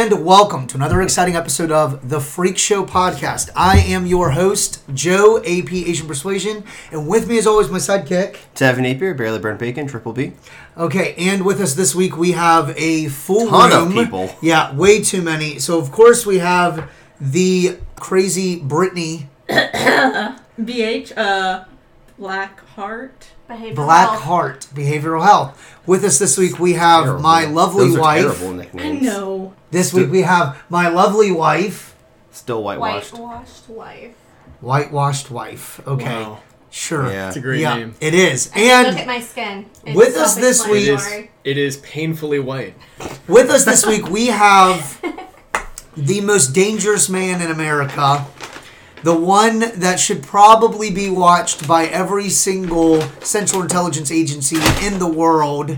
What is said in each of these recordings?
and welcome to another exciting episode of the Freak Show podcast. I am your host, Joe, AP Asian Persuasion, and with me, as always, my sidekick. Tevin Napier, Barely Burnt Bacon, Triple B. Okay, and with us this week, we have a full Ton of room. people. Yeah, way too many. So, of course, we have the crazy Brittany, BH, uh, Black Heart. Behavioral Black health. Heart, Behavioral Health. With us this week, we have Terrible. my lovely Those are wife. terrible I know. This week, we have my lovely wife, Still whitewashed. Whitewashed wife. whitewashed wife. Okay. Wow. Sure. Yeah. It's a great yeah, name. it is. And look at my skin. It's with us this week- it is, it is painfully white. with us this week, we have the most dangerous man in America, the one that should probably be watched by every single Central Intelligence Agency in the world.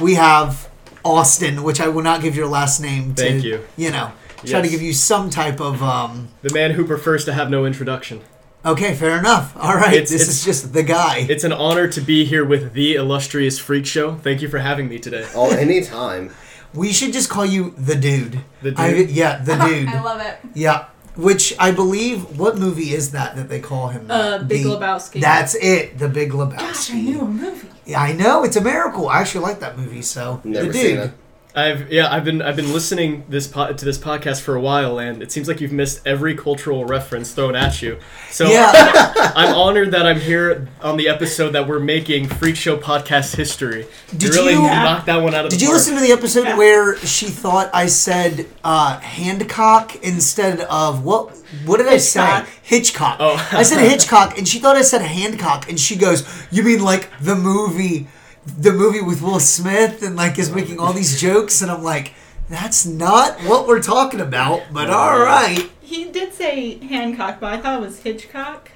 We have Austin, which I will not give your last name to. Thank you. You know, try to give you some type of. um The man who prefers to have no introduction. Okay, fair enough. All right, It's- this it's- is just the guy. It's an honor to be here with the illustrious Freak Show. Thank you for having me today. Oh, anytime. We should just call you the dude. The I- dude? yeah, the dude. I love it. Yeah, which I believe. What movie is that that they call him? Uh. Big The- Lebowski. That's it. The Big Lebowski. Gosh, I knew a movie. Yeah, I know it's a miracle. I actually like that movie. So Never the seen dude. It. I've yeah, I've been I've been listening this po- to this podcast for a while, and it seems like you've missed every cultural reference thrown at you. So Yeah, I'm honored that I'm here on the episode that we're making Freak Show podcast history. Did really you- knocked that one out of did the you park. listen to the episode Yeah. where she thought I said uh, Hancock instead of what? What did I say? Hitchcock. Oh. I said Hitchcock, and she thought I said Hancock, and she goes, "You mean like the movie, the movie with Will Smith, and like is making all these jokes?" And I'm like, "That's not what we're talking about." But all right. He did say Hancock, but I thought it was Hitchcock.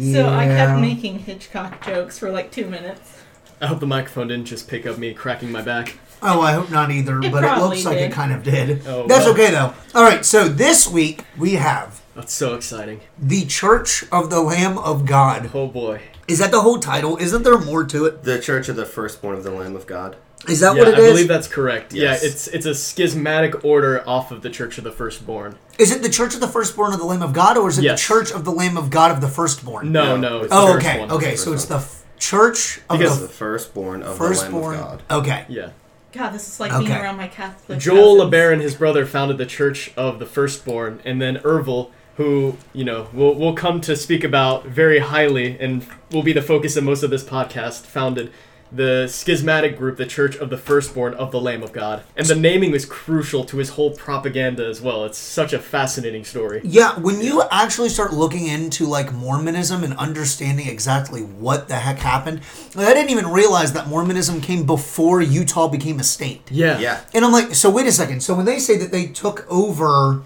So I kept making Hitchcock jokes for like two minutes. I hope the microphone didn't just pick up me cracking my back. Oh, I hope not either, It but it probably looks like it kind of did. Oh, That's well. okay though. All right, so this week we have That's so exciting. the Church of the Lamb of God. Oh boy. Is that the whole title? Isn't there more to it? The Church of the Firstborn of the Lamb of God. Is that yeah, what it I is? believe that's correct. Yes. Yeah, it's it's a schismatic order off of the Church of the Firstborn. Is it the Church of the Firstborn of the Lamb of God, or is it Yes. the Church of the Lamb of God of the Firstborn? No, No. no. It's Oh, the okay, one. okay. So it's the f- Church of Because The the firstborn of Firstborn. the Lamb of God. Okay. Yeah. God, this is like being around my Catholic. Joel cousins. LeBaron, his brother, founded the Church of the Firstborn, and then Ervil, who you know we'll we'll come to speak about very highly, and will be the focus of most of this podcast, founded the schismatic group, the Church of the Firstborn of the Lamb of God, and the naming is crucial to his whole propaganda as well. It's such a fascinating story. Yeah, when you actually start looking into like Mormonism and understanding exactly what the heck happened, like, I didn't even realize that Mormonism came before Utah became a state. Yeah. Yeah. And I'm like, so wait a second. So when they say that they took over,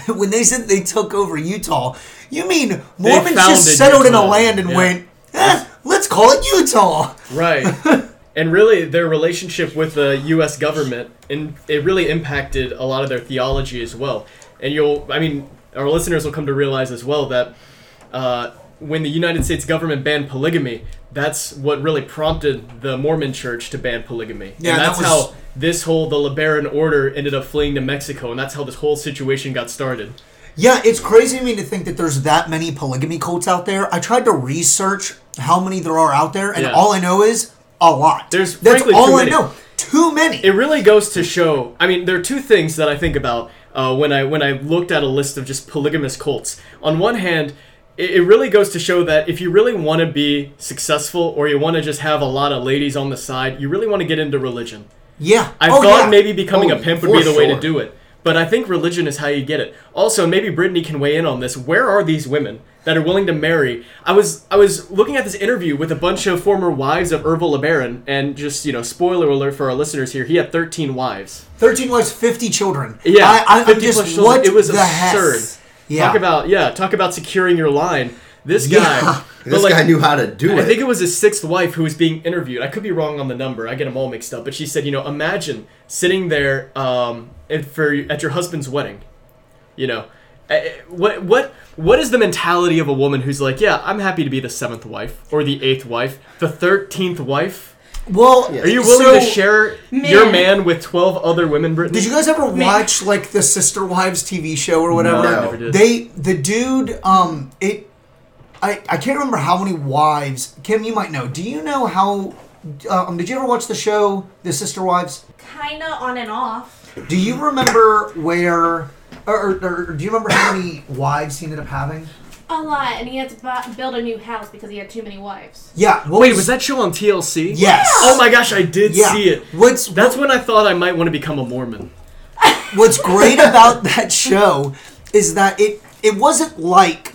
when they said they took over Utah, you mean Mormons just settled in a land and yeah. went, eh, let's call it Utah. Right. and really, their relationship with the U.S. government, and it really impacted a lot of their theology as well. And you'll, I mean, our listeners will come to realize as well that uh, when the United States government banned polygamy, that's what really prompted the Mormon Church to ban polygamy. Yeah, and that that's was- how this whole the LeBaron order ended up fleeing to Mexico, and that's how this whole situation got started. Yeah, it's crazy to me to think that there's that many polygamy cults out there. I tried to research how many there are out there, and Yeah. all I know is a lot. There's That's all I know. Too many. it really goes to show. I mean, there are two things that I think about uh, when I when I looked at a list of just polygamous cults. On one hand, it, it really goes to show that if you really want to be successful, or you want to just have a lot of ladies on the side, you really want to get into religion. yeah. I oh, thought yeah. maybe becoming Oh, a pimp would be the way to do it. But I think religion is how you get it. Also, maybe Brittany can weigh in on this. Where are these women that are willing to marry? I was I was looking at this interview with a bunch of former wives of Ervil LeBaron, and just you know, spoiler alert for our listeners here, he had 13 wives. 13 wives, 50 children. Yeah, I, I, I'm just, children. what It was the absurd. heck? Yeah. Talk about yeah, talk about securing your line. This guy, Yeah. This like, guy knew how to do I it. I think it was his sixth wife who was being interviewed. I could be wrong on the number. I get them all mixed up. But she said, you know, imagine sitting there um, and for at your husband's wedding. You know, Eh, what what what is the mentality of a woman who's like, yeah, I'm happy to be the seventh wife or the eighth wife, the thirteenth wife? Well, Yeah. Are you willing so, to share your Man. man with 12 other women, Brittany? Did you guys ever Man. watch like the Sister Wives TV show or whatever? No, I No. never did. They the dude um it I I can't remember how many wives. Kim, you might know. Do you know how um did you ever watch the show The Sister Wives? Kinda on and off. Do you remember where or, or, or do you remember how many wives he ended up having? A lot, and he had to bu build a new house because he had too many wives. Yeah. What Wait, was that show on TLC? Yes. Oh my gosh, I did Yeah. see it. What's That's when I thought I might want to become a Mormon. what's great about that show is that it it wasn't like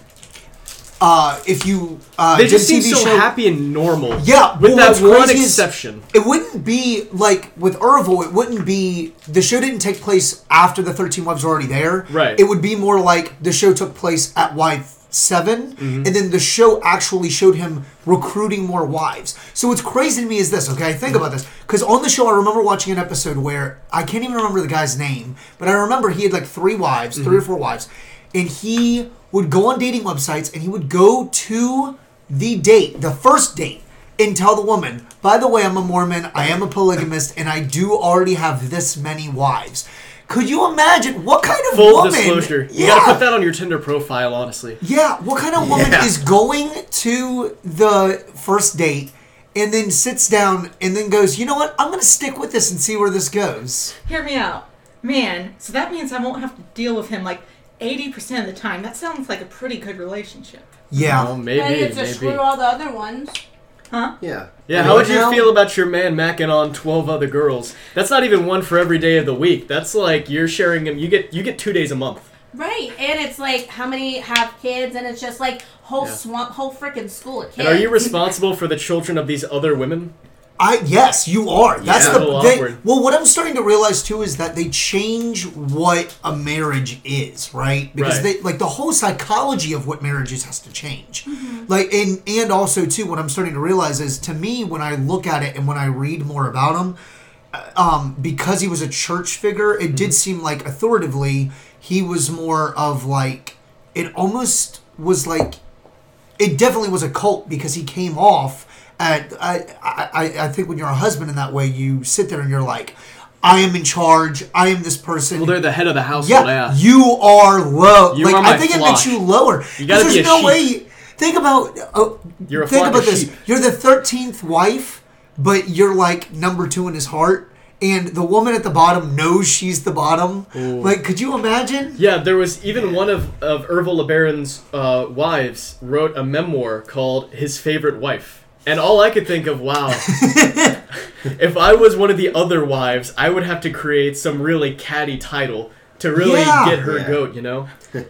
uh if you uh They did just a seem TV so show, happy and normal. Yeah, With well, that what's one crazy is- exception. It wouldn't be like with Ervil. It wouldn't be the show didn't take place after the Thirteen Wives were already there. Right. It would be more like the show took place at wife 7 Mm-hmm. and then the show actually showed him recruiting more wives. So what's crazy to me is this. Okay, think about this because on the show I remember watching an episode where I can't even remember the guy's name, but I remember he had like three wives, three or Mm-hmm. four wives, and he would go on dating websites and he would go to the date, the first date, and tell the woman, by the way, I'm a Mormon, I am a polygamist, and I do already have this many wives. Could you imagine what kind of Full woman? disclosure. You gotta put that on your Tinder profile, honestly. yeah, what kind of woman Yeah. is going to the first date and then sits down and then goes, you know what? I'm going to stick with this and see where this goes. Hear me out. Man, so that means I won't have to deal with him like 80% of the time. That sounds like a pretty good relationship. Yeah. Oh, maybe, Then you have to maybe. screw all the other ones. Huh? Yeah. Yeah, how would you Now- feel about your man macking on twelve other girls? That's not even one for every day of the week. That's like you're sharing him. You get you get two days a month. Right, and it's like how many have kids, and it's just like whole Yeah. swamp, whole freaking school of kids. And are you responsible for the children of these other women? I yes, you are. That's Yeah. the A they- well. What I'm starting to realize too is that they change what a marriage is, right? Because Right. they like the whole psychology of what marriages has to change. Like and and also too, what I'm starting to realize is to me when I look at it and when I read more about him, uh, um, because he was a church figure, it Mm-hmm. did seem like authoritatively he was more of like it almost was like it definitely was a cult because he came off at I, I I think when you're a husband in that way you sit there and you're like I am in charge I am this person Well, they're the head of the household. yeah, Yeah. you are low You like are I think it flock. makes you lower You gotta Because be there's a no sheep. way think about uh, You're a think about this sheep. you're the 13th wife but you're like number 2 in his heart and the woman at the bottom knows she's the bottom Ooh. like could you imagine Yeah, there was even one of of Ervil LeBaron's uh, wives wrote a memoir called "His Favorite Wife," and all I could think of, wow, if I was one of the other wives, I would have to create some really catty title to really Yeah. get her Yeah. goat. You know?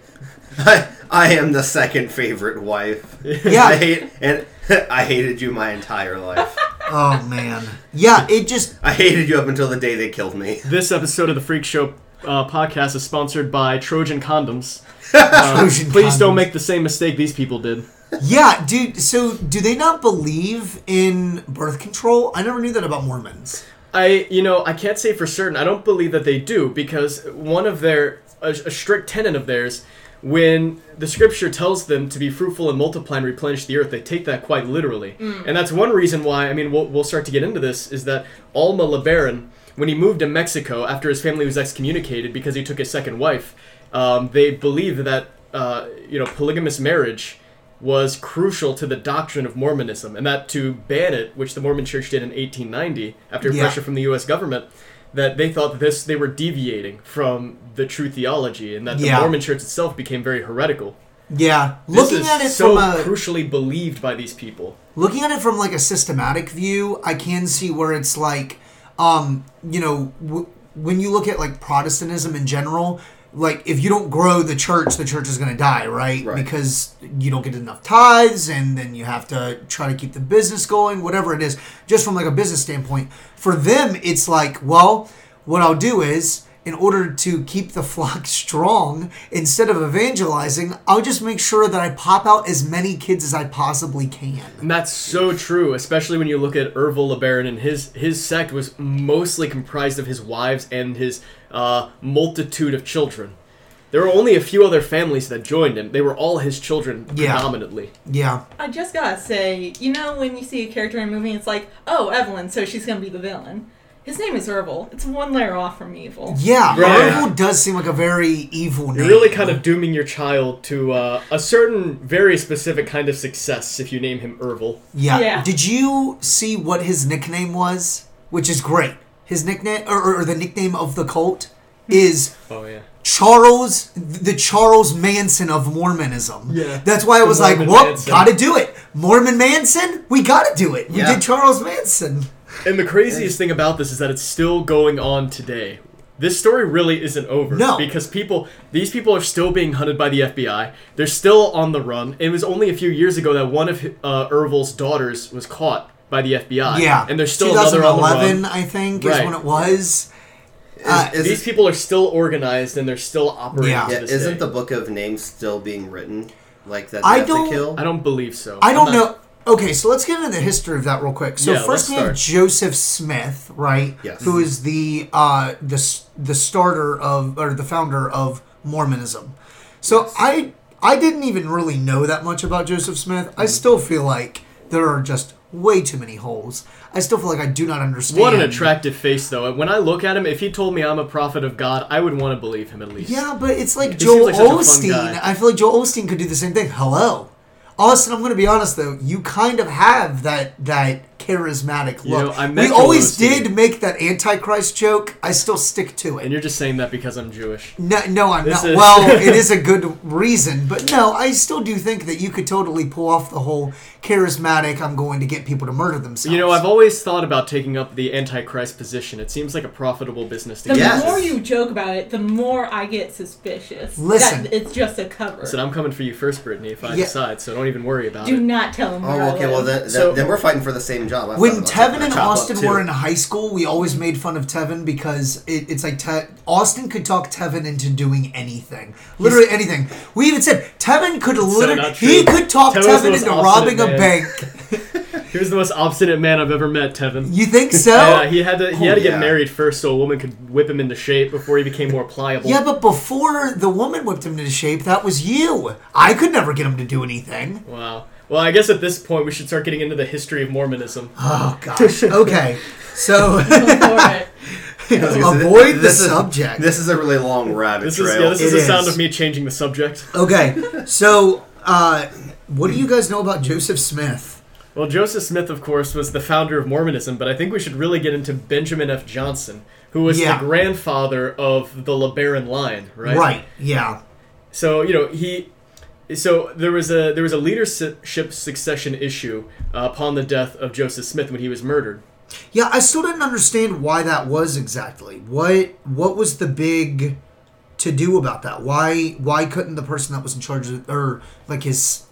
I, I am the second favorite wife. Yeah. I hate and I hated you my entire life. oh man yeah it just I hated you up until the day they killed me. This episode of the Freak Show uh, podcast is sponsored by Trojan Condoms. Uh, Trojan please don't condoms. make the same mistake these people did. Yeah, dude. So, do they not believe in birth control? I never knew that about Mormons. I, you know, I can't say for certain. I don't believe that they do because one of their, a, a strict tenet of theirs, when the scripture tells them to be fruitful and multiply and replenish the earth, they take that quite literally. And that's one reason why, I mean, we'll, we'll start to get into this, is that Alma LeBaron, when he moved to Mexico after his family was excommunicated because he took his second wife, um, they believed that, uh, you know, polygamous marriage was crucial to the doctrine of Mormonism, and that to ban it, which the Mormon Church did in 1890 after Yeah. pressure from the U.S. government, that they thought that this they were deviating from the true theology, and that the Yeah. Mormon Church itself became very heretical. Yeah, This looking at it so from a crucially believed by these people. looking at it from like a systematic view, I can see where it's like, um, you know, w- when you look at like Protestantism in general, like if you don't grow the church, the church is going to die, right? Right. Because you don't get enough tithes, and then you have to try to keep the business going, whatever it is. Just from like a business standpoint, for them, it's like, well, what I'll do is. In order to keep the flock strong, instead of evangelizing, I'll just make sure that I pop out as many kids as I possibly can. And that's so true, especially when you look at Ervil LeBaron and his his sect was mostly comprised of his wives and his uh, multitude of children. There were only a few other families that joined him. They were all his children Yeah. predominantly. Yeah. I just gotta say, you know, when you see a character in a movie, it's like, oh, Evelyn, so she's gonna be the villain. His name is Ervil. It's one layer off from evil. Yeah, Right. Ervil does seem like a very evil name. You're really kind of dooming your child to uh, a certain, very specific kind of success if you name him Ervil. Yeah. Yeah. Did you see what his nickname was? Which is great. His nickname, or, or the nickname of the cult, is Oh yeah. Charles, the Charles Manson of Mormonism. Yeah. That's why I was like, Mormon whoop, gotta do it. Mormon Manson, we gotta do it. We Yeah. did Charles Manson. And the craziest thing about this is that it's still going on today. This story really isn't over. No. Because people, these people are still being hunted by the FBI. They're still on the run. It was only a few years ago that one of uh, Ervil's daughters was caught by the FBI. Yeah. And there's still another on the run. I think, is when it was. Uh, is These it- people are still organized and they're still operating. Yeah. to yeah, this isn't day. the book of names still being written? Like that they I have don't- to kill? I don't believe so. I don't not- know. Okay, so let's get into the history of that real quick. So Yeah, first let's we have. Joseph Smith, right? Yes. Who is the uh, the the starter of or the founder of Mormonism. So I I didn't even really know that much about Joseph Smith. Mm-hmm. I still feel like there are just way too many holes. I still feel like I do not understand. What an attractive face, though. When I look at him, if he told me I'm a prophet of God, I would want to believe him at least. Yeah, but it's like He Joel like such a fun Osteen. I feel like Joel Osteen could do the same thing. Hello, Austin. I'm going to be honest though. You kind of have that that charismatic You look. know, I we always Osteen. did make that Antichrist joke. I still stick to it. And you're just saying that because I'm Jewish. No, no, I'm This not. is- Well, it is a good reason, but no, I still do think that you could totally pull off the whole charismatic. I'm going to get people to murder themselves. You know, I've always thought about taking up the Antichrist position. It seems like a profitable business to The get. More you joke about it, the more I get suspicious. Listen. that it's just a cover. Listen, I'm coming for you first, Brittany, if I Yeah. decide, so don't even worry about Do it. Do not tell him. where Oh, okay. Well, live. then, then, So- then we're fighting for the same job. I when Tevin and that job up, Austin were in high school, we always made fun of Tevin because it, it's like Te- Austin could talk Tevin into doing anything, literally anything. We even said Tevin could literally not he could talk Tevin's the Tevin into obstinate robbing a bank. He was the most obstinate man I've ever met, Tevin. You think so? Yeah, he had to he had to get yeah. married first so a woman could whip him into shape before he became more pliable. Yeah, but before the woman whipped him into shape, that was you. I could never get him to do anything. Wow. Well, I guess at this point we should start getting into the history of Mormonism. Oh gosh. Okay. So avoid the This is- subject. This is a really long rabbit This is trail. yeah, this is It the sound of me changing the subject. okay. So uh, what do you guys know about Joseph Smith? Well, Joseph Smith, of course, was the founder of Mormonism, but I think we should really get into Benjamin F. Johnson, who was Yeah. the grandfather of the LeBaron line, right? Right. Yeah. So you know he, so there was a there was a leadership succession issue uh, upon the death of Joseph Smith when he was murdered. Yeah, I still didn't understand why that was exactly. What what was the big to do about that? Why why couldn't the person that was in charge of or like his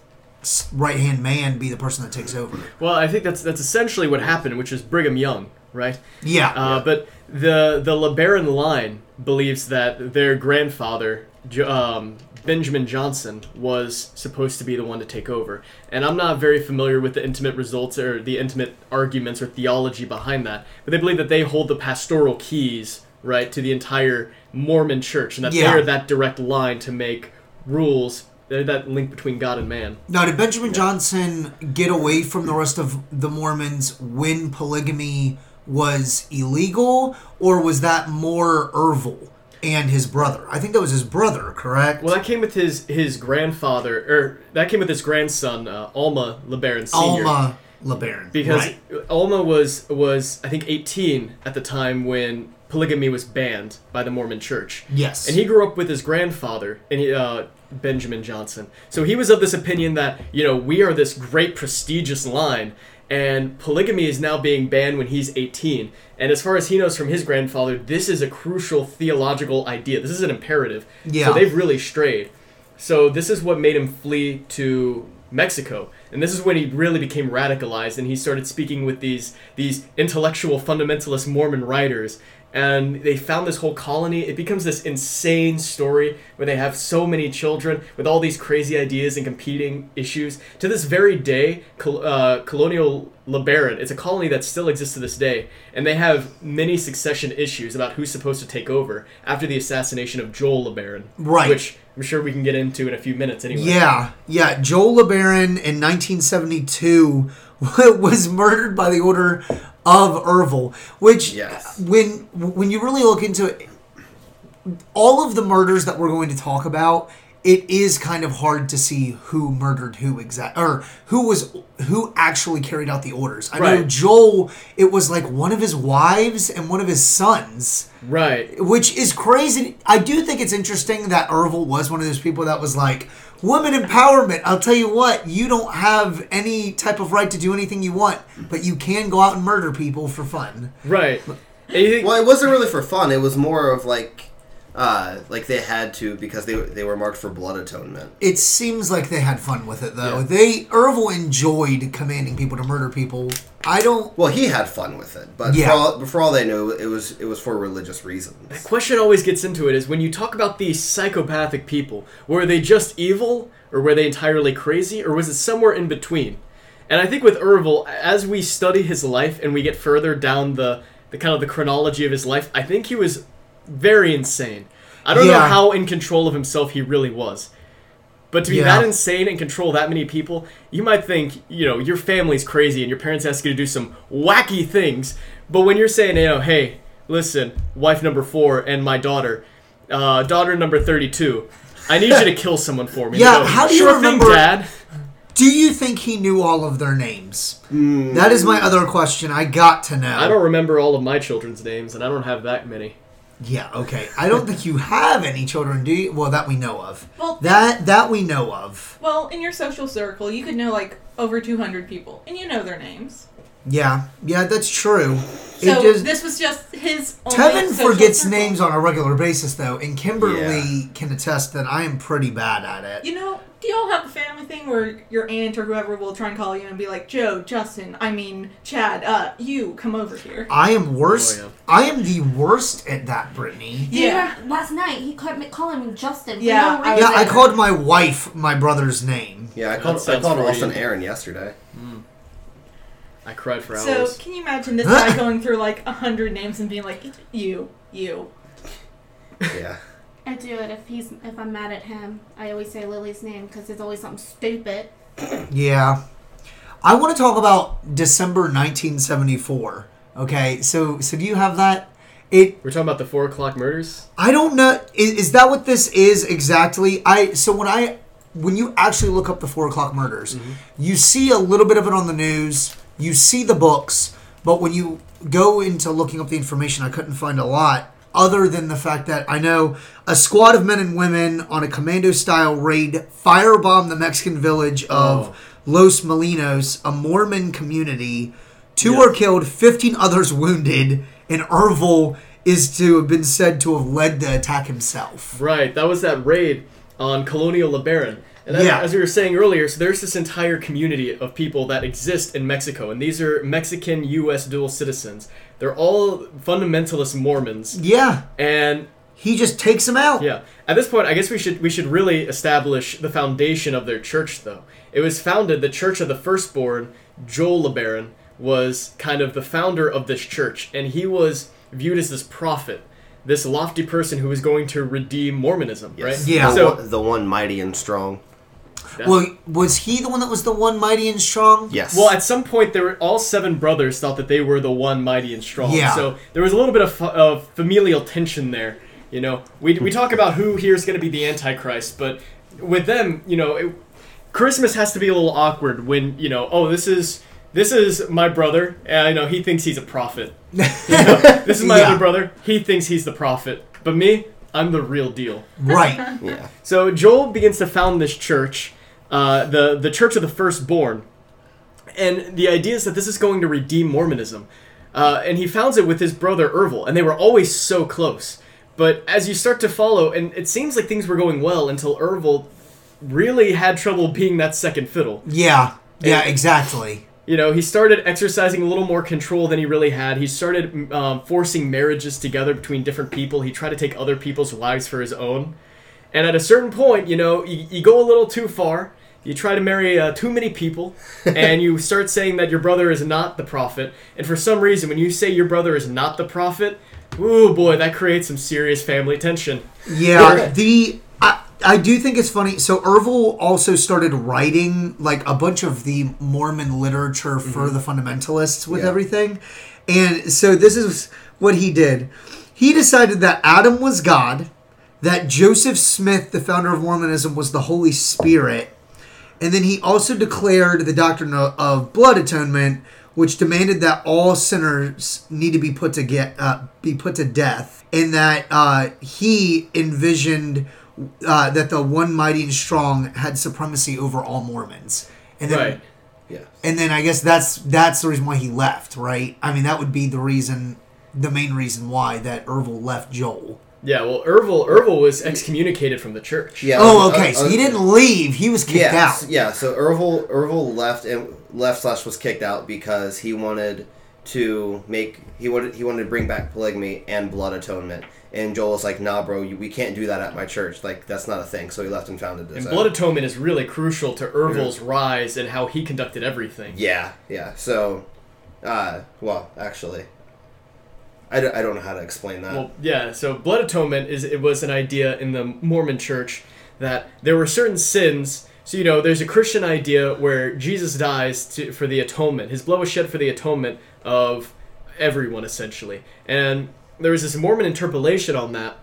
right hand man be the person that takes over? Well, I think that's that's essentially what happened, which is Brigham Young, right? Yeah. Uh, but the the LeBaron line believes that their grandfather, um, Benjamin Johnson, was supposed to be the one to take over. And I'm not very familiar with the intimate results or the intimate arguments or theology behind that. But they believe that they hold the pastoral keys, right, to the entire Mormon church, and that Yeah. they're that direct line to make rules. They're that link between God and man. now, did Benjamin Johnson get away from the rest of the Mormons when polygamy was illegal, or was that more Ervil and his brother? I think that was his brother, correct? Well, that came with his his grandfather, or that came with his grandson, uh, Alma LeBaron Senior. Alma LeBaron. because right. Alma was was I think 18 at the time when polygamy was banned by the Mormon Church. Yes. And he grew up with his grandfather, and he, uh, Benjamin Johnson. So he was of this opinion that you know we are this great prestigious line, and polygamy is now being banned when he's 18. And as far as he knows from his grandfather, this is a crucial theological idea. This is an imperative. Yeah. So they've really strayed. So this is what made him flee to Mexico. And this is when he really became radicalized and he started speaking with these these intellectual fundamentalist Mormon writers and they found this whole colony. It becomes this insane story where they have so many children with all these crazy ideas and competing issues. To this very day, Col- uh, Colonial LeBaron, it's a colony that still exists to this day, and they have many succession issues about who's supposed to take over after the assassination of Joel LeBaron. Right. Which I'm sure we can get into in a few minutes anyway. Yeah, yeah. Joel LeBaron in 1972 was murdered by the order of Ervil, which Yes. when when you really look into it, all of the murders that we're going to talk about, it is kind of hard to see who murdered who exact or who was who actually carried out the orders. I know Joel, it was like one of his wives and one of his sons Right. which is crazy. I do think it's interesting that Ervil was one of those people that was like, women empowerment. I'll tell you what, you don't have any type of right to do anything you want, but you can go out and murder people for fun. Right. And think- Well, it wasn't really for fun. It was more of like, uh, like they had to because they they were marked for blood atonement. It seems like they had fun with it though. Yeah. They Ervil enjoyed commanding people to murder people. I don't. Well, he had fun with it, but Yeah. for, all, for all they knew, it was it was for religious reasons. The question always gets into it is when you talk about these psychopathic people, were they just evil or were they entirely crazy or was it somewhere in between? And I think with Ervil, as we study his life and we get further down the, the kind of the chronology of his life, I think he was very insane. I don't know how in control of himself he really was. But to be Yeah. that insane and control that many people, you might think, you know, your family's crazy and your parents ask you to do some wacky things. But when you're saying, you know, hey, listen, wife number four and my daughter, uh, daughter number 32, I need you to kill someone for me. Yeah, go, how do you sure remember- thing, Dad. Do you think he knew all of their names? That is my other question. I got to know. I don't remember all of my children's names, and I don't have that many. Yeah, okay. I don't think you have any children, do you? Well, that we know of. Well, That that we know of. Well, in your social circle, you could know like over 200 people, and you know their names. Yeah, yeah, that's true. So just this was just his. Only Tevin forgets circle. names on a regular basis, though, and Kimberly can attest that I am pretty bad at it. You know, do y'all have the family thing where your aunt or whoever will try and call you and be like, Joe, Justin, I mean, Chad, uh, you come over here. I am worse. Oh, yeah. I am the worst at that, Brittany. Yeah. Yeah. Last night he called me calling me Justin. Yeah, no I. Yeah, I called my wife my brother's name. Yeah, I called I called pretty- Austin Aaron yesterday. I cried for hours. So, can you imagine this guy going through like a hundred names and being like, you, you. Yeah. I do it if he's if I'm mad at him. I always say Lily's name because it's always something stupid. Yeah. I want to talk about December 1974. Okay, so so do you have that? It We're talking about the four o'clock murders. I don't know. Is, is that what this is exactly? I so when I when you actually look up the four o'clock murders, mm-hmm. you see a little bit of it on the news. You see the books, but when you go into looking up the information, I couldn't find a lot other than the fact that I know a squad of men and women on a commando-style raid firebombed the Mexican village of Oh. Los Molinos, a Mormon community. Two Yeah. were killed, 15 others wounded, and Ervil is to have been said to have led the attack himself. Right, that was that raid on Colonial LeBaron. And as, Yeah. as we were saying earlier, so there's this entire community of people that exist in Mexico, and these are Mexican U.S. dual citizens. They're all fundamentalist Mormons, Yeah, and he just takes them out. yeah. At this point, I guess we should we should really establish the foundation of their church, though. It was founded. The Church of the Firstborn, Joel LeBaron, was kind of the founder of this church, and he was viewed as this prophet, this lofty person who was going to redeem Mormonism, Yes. right? Yeah. So the one mighty and strong. Well, was he the one that was the one mighty and strong? Yes. Well, at some point, there were all seven brothers thought that they were the one mighty and strong. Yeah. So there was a little bit of, of familial tension there. You know, we, we talk about who here is going to be the Antichrist, but with them, you know, it, Christmas has to be a little awkward when you know, oh, this is this is my brother, and I know he thinks he's a prophet. You know, this is my Yeah. other brother. He thinks he's the prophet, but me, I'm the real deal. Right. yeah. So Joel begins to found this church, uh, the the Church of the Firstborn, and the idea is that this is going to redeem Mormonism. Uh, and he founds it with his brother Ervil, and they were always so close. But as you start to follow, and it seems like things were going well until Ervil really had trouble being that second fiddle. Yeah. Yeah, And- exactly. you know, he started exercising a little more control than he really had. He started um, forcing marriages together between different people. He tried to take other people's wives for his own. And at a certain point, you know, you, you go a little too far. You try to marry uh, too many people, and you start saying that your brother is not the prophet. And for some reason, when you say your brother is not the prophet, ooh boy, that creates some serious family tension. Yeah, the I, I do think it's funny. So Ervil also started writing like a bunch of the Mormon literature for the fundamentalists with Yeah. everything. And so this is what he did. He decided that Adam was God, that Joseph Smith, the founder of Mormonism, was the Holy Spirit, and then he also declared the doctrine of, blood atonement, which demanded that all sinners need to be put to get uh, be put to death, and that uh, he envisioned uh, that the one mighty and strong had supremacy over all Mormons. And then, Right. Yeah. and then I guess that's that's the reason why he left, right? I mean, that would be the reason, the main reason why that Ervil left Joel. Yeah, well, Ervil Ervil was excommunicated from the church. Yeah. Oh, okay. uh, So he didn't leave; he was kicked yeah, out. Yeah, so Ervil Ervil left and left slash was kicked out because he wanted to make he wanted he wanted to bring back polygamy and blood atonement. And Joel was like, "Nah, bro, you, we can't do that at my church. Like that's not a thing." So he left and founded this. And out. blood atonement is really crucial to Ervil's rise and how he conducted everything. Yeah, yeah. So, uh, well, actually, I don't, I don't know how to explain that. Well, yeah. So blood atonement is it was an idea in the Mormon Church that there were certain sins. So you know, there's a Christian idea where Jesus dies to, for the atonement. His blood was shed for the atonement of everyone, essentially. And there was this Mormon interpolation on that,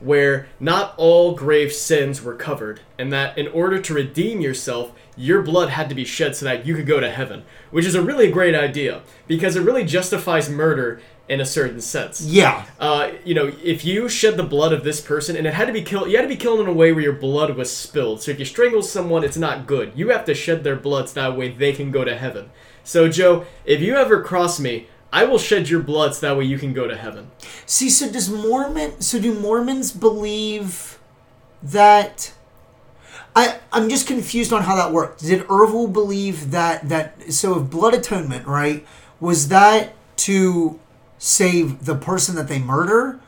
where not all grave sins were covered, and that in order to redeem yourself, your blood had to be shed so that you could go to heaven. Which is a really great idea because it really justifies murder in a certain sense Yeah. uh, you know, if you shed the blood of this person, and it had to be killed, you had to be killed in a way where your blood was spilled. So if you strangle someone, it's not good. You have to shed their blood so that way they can go to heaven. So Joe, if you ever cross me, I will shed your blood so that way you can go to heaven. See, so does Mormon? So do Mormons believe that? I I'm just confused on how that worked. Did Ervil believe that that so if blood atonement right was that to save the person that they murder?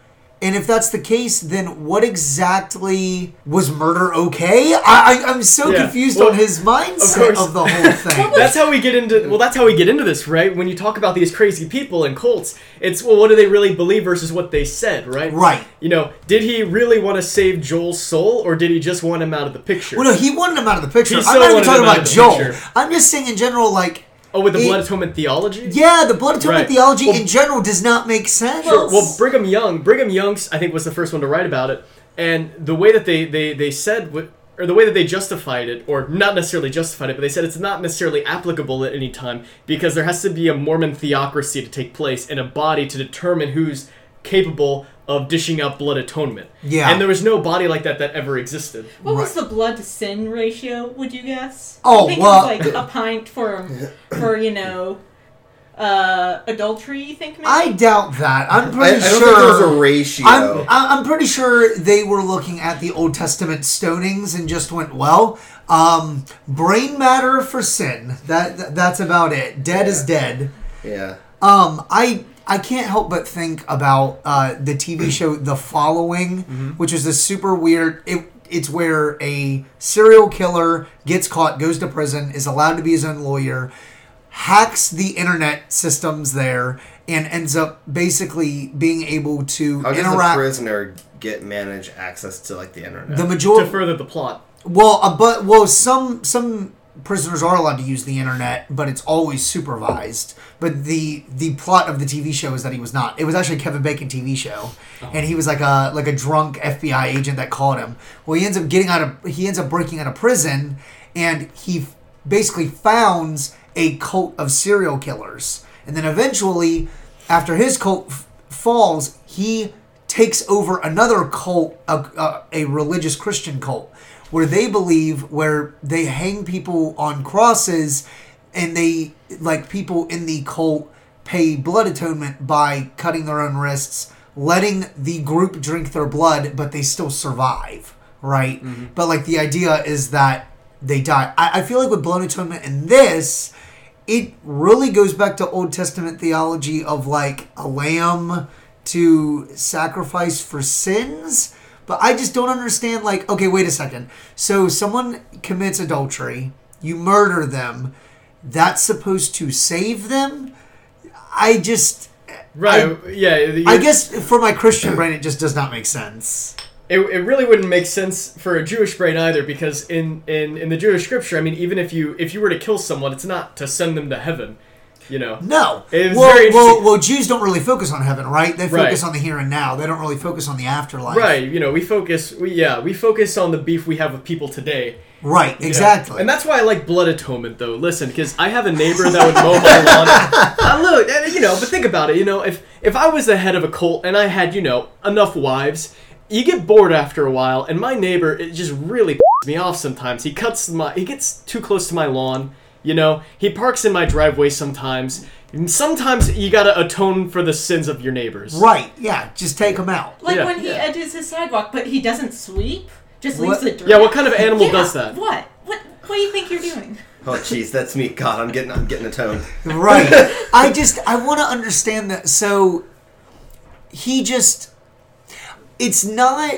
And if that's the case, then what exactly was murder okay? I, I I'm so Yeah. confused Well, on his mindset course. of, the whole thing. That's how we get into well. That's how we get into this, right? When you talk about these crazy people and cults, it's well, what do they really believe versus what they said, right? Right. You know, did he really want to save Joel's soul, or did he just want him out of the picture? Well, no, he wanted him out of the picture. He I'm not even talking about Joel. picture. I'm just saying in general, like oh, with the he- blood atonement theology. Yeah, the blood atonement Right. theology Well- in general does not make sense. Sure. Well, Brigham Young, Brigham Young's, I think was the first one to write about it, and the way that they they they said what. Or the way that they justified it, or not necessarily justified it, but they said it's not necessarily applicable at any time because there has to be a Mormon theocracy to take place and a body to determine who's capable of dishing out blood atonement. Yeah. And there was no body like that that ever existed. What was the blood to sin ratio? Would you guess? Oh, I think well- it was like a pint for for you know uh adultery. You think maybe? I doubt that. I'm I, I pretty don't sure. think there was a ratio. I'm, I- I'm pretty sure they were looking at the Old Testament stonings and just went, well, um, brain matter for sin. That, that that's about it. Dead is dead. yeah. Um, I I can't help but think about uh, the TV show The Following, which is this super weird. It, it's where a serial killer gets caught, goes to prison, is allowed to be his own lawyer, hacks the internet systems there, and ends up basically being able to How does a prisoner get manage access to like the internet? The majority To majority, further the plot. well, uh, but well, some some prisoners are allowed to use the internet, but it's always supervised. But the the plot of the TV show is that he was not. It was actually Kevin Bacon TV show, and he was like a like a drunk FBI agent that called him. Well, he ends up getting out of he ends up breaking out of prison, and he basically founds a cult of serial killers, and then eventually, after his cult f- falls, he takes over another cult, a, a, a religious Christian cult, where they believe where they hang people on crosses, and they like people in the cult pay blood atonement by cutting their own wrists, letting the group drink their blood, but they still survive, right? Mm-hmm. But like the idea is that they die. I, I feel like with blood atonement and this, it really goes back to Old Testament theology of like a lamb to sacrifice for sins. But I just don't understand. Like, okay, wait a second. So someone commits adultery, you murder them. That's supposed to save them. I just, Right. yeah. I guess for my Christian brain, it just does not make sense. it, it really wouldn't make sense for a Jewish brain either because in, in, in the Jewish scripture, I mean, even if you if you were to kill someone, it's not to send them to heaven, you know. No. It well, well, well, Jews don't really focus on heaven, right? They focus Right. on the here and now. They don't really focus on the afterlife. Right, you know, we focus, we yeah, we focus on the beef we have with people today. Right. know. Exactly. And that's why I like blood atonement, though. Listen, because I have a neighbor that would mow my lawn. uh, look, uh, you know, but think about it. You know, if if I was the head of a cult and I had, you know, enough wives, you get bored after a while. And my neighbor, it just really me off sometimes. He cuts my, he gets too close to my lawn. You know, he parks in my driveway sometimes. And sometimes you gotta atone for the sins of your neighbors. right. Yeah. Just take them out. Like Yeah. when he edges his sidewalk, but he doesn't sweep. Just What? leaves the dirt. Yeah, what kind of animal Yeah, does that? What? What? What do you think you're doing? Oh, jeez, that's me. God, I'm getting, I'm getting a tone. Right. I just I want to understand that. So he just it's not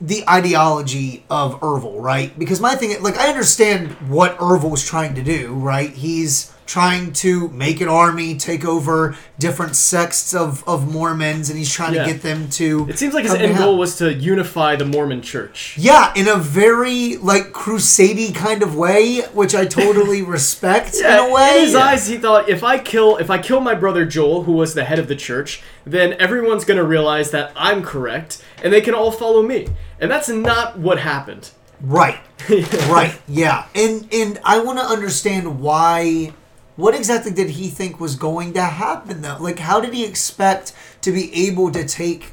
the ideology of Ervil, right? Because my thing, like, I understand what Ervil was trying to do, right? He's trying to make an army, take over different sects of, of Mormons, and he's trying Yeah. to get them to. It seems like his end goal was to unify the Mormon church. Yeah, in a very like crusady kind of way, which I totally respect in a way. in his eyes, he thought if I kill if I kill my brother Joel, who was the head of the church, then everyone's gonna realize that I'm correct, and they can all follow me. And that's not what happened. Right. right. Yeah. And and I want to understand why what exactly did he think was going to happen though? Like how did he expect to be able to take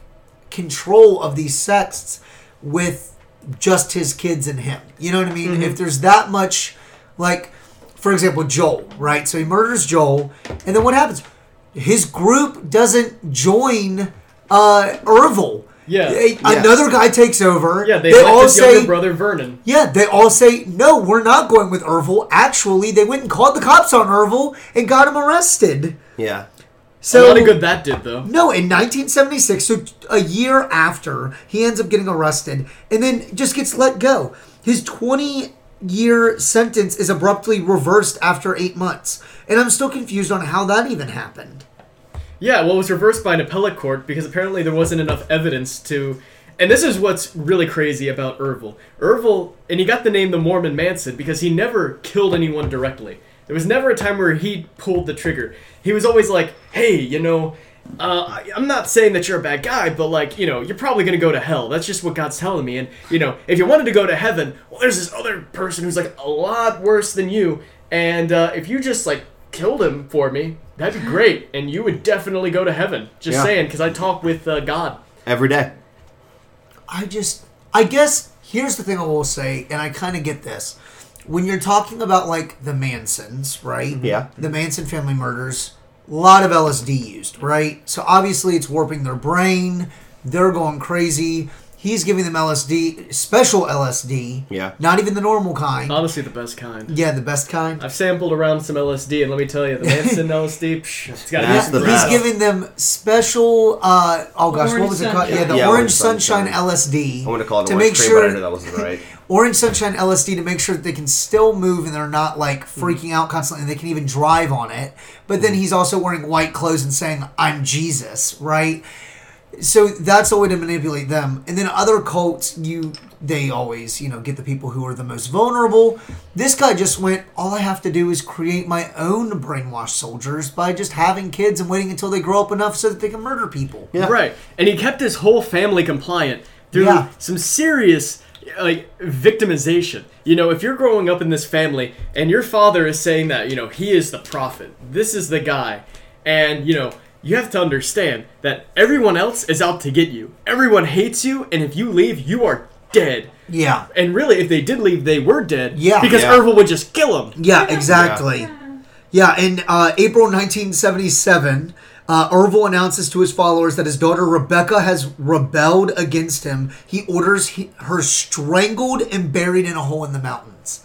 control of these sects with just his kids and him? You know what I mean? If there's that much like for example Joel, right? So he murders Joel and then what happens? His group doesn't join uh Ervil. Yeah. They- Another guy takes over. Yeah, they, they all his say brother Verlan. yeah, they all say, no, we're not going with Ervil. Actually, they went and called the cops on Ervil and got him arrested. Yeah. So, a lot of good that did though. no, in 1976, so a year after, he ends up getting arrested and then just gets let go. His 20 year sentence is abruptly reversed after eight months. And I'm still confused on how that even happened. Yeah, well, it was reversed by an appellate court because apparently there wasn't enough evidence to. And this is what's really crazy about Ervil. Ervil, and he got the name the Mormon Manson because he never killed anyone directly. There was never a time where he pulled the trigger. He was always like, hey, you know, uh, I'm not saying that you're a bad guy, but like, you know, you're probably gonna go to hell. That's just what God's telling me. And, you know, if you wanted to go to heaven, well, there's this other person who's like a lot worse than you. And uh, if you just like killed him for me, that'd be great. And you would definitely go to heaven. Just Yeah. saying, because I talk with uh, God. Every day. I just, I guess here's the thing I will say, and I kind of get this. When you're talking about like the Mansons, right? Yeah. The Manson family murders, a lot of LSD used, right? So obviously it's warping their brain. They're going crazy. He's giving them LSD, special LSD. Yeah. Not even the normal kind. Honestly, the best kind. yeah, the best kind. I've sampled around some LSD, and let me tell you, the Manson LSD, psh, it's got That's to the be He's giving them special. Uh, oh gosh, what was it called? Yeah, the Yeah, Orange Orange Sunshine, Sunshine. LSD. I want to call it to orange make cream, sure but I knew that wasn't right. Orange Sunshine LSD to make sure that they can still move and they're not like freaking out constantly and they can even drive on it. But then he's also wearing white clothes and saying, I'm Jesus, right? So that's a way to manipulate them. And then other cults, you they always, you know, get the people who are the most vulnerable. This guy just went, all I have to do is create my own brainwashed soldiers by just having kids and waiting until they grow up enough so that they can murder people. Yeah. Right. And he kept his whole family compliant through Yeah. some serious like victimization. You know, if you're growing up in this family and your father is saying that, you know, he is the prophet, this is the guy, and you know, you have to understand that everyone else is out to get you. Everyone hates you, and if you leave, you are dead. Yeah. And really, if they did leave, they were dead. Yeah. Because Yeah. Ervil would just kill them. Yeah, exactly. Yeah, in uh, April 1977, uh, Ervil announces to his followers that his daughter Rebecca has rebelled against him. He orders he, her strangled and buried in a hole in the mountains.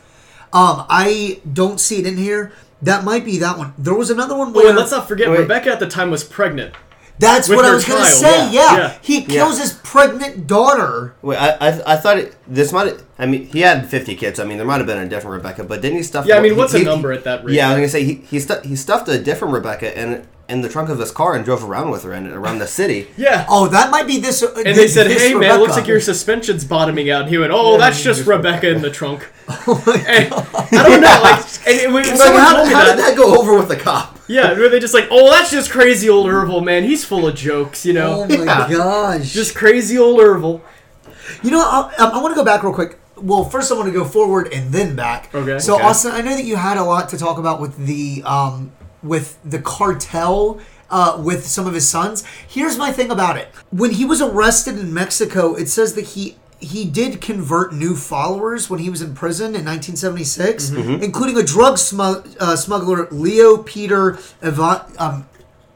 Um, I don't see it in here, That might be that one. There was another one where and let's not forget Wait. Rebecca at the time was pregnant. that's what I was going to say. yeah. Yeah. Yeah. he kills Yeah. his pregnant daughter. Wait, I, I, I thought it, this might. I mean, he had fifty kids. I mean, there might have been a different Rebecca, but didn't he stuff? Yeah, I mean, he- what's he- a number at that rate? Yeah, I was gonna say he he, stu- he stuffed a different Rebecca in in the trunk of his car and drove around with her and around the city. Yeah. Oh, that might be this. And they said, "Hey man, it looks like your suspension's bottoming out." And he went, "Oh, that's just Rebecca in the trunk." oh And I don't know, like, and it, when Like, how, how that, did that go over with the cop? yeah, were they just like, "Oh, that's just crazy old Ervil, man. He's full of jokes, you know." Oh my gosh! Just crazy old Ervil. You know, I, I want to go back real quick. Well, first I want to go forward and then back. Okay. So Okay. Austin, I know that you had a lot to talk about with the um, with the cartel. Uh, with some of his sons. Here's my thing about it. When he was arrested in Mexico, it says that he he did convert new followers when he was in prison in 1976, including a drug smug, uh, smuggler, Leo Peter Eva, um,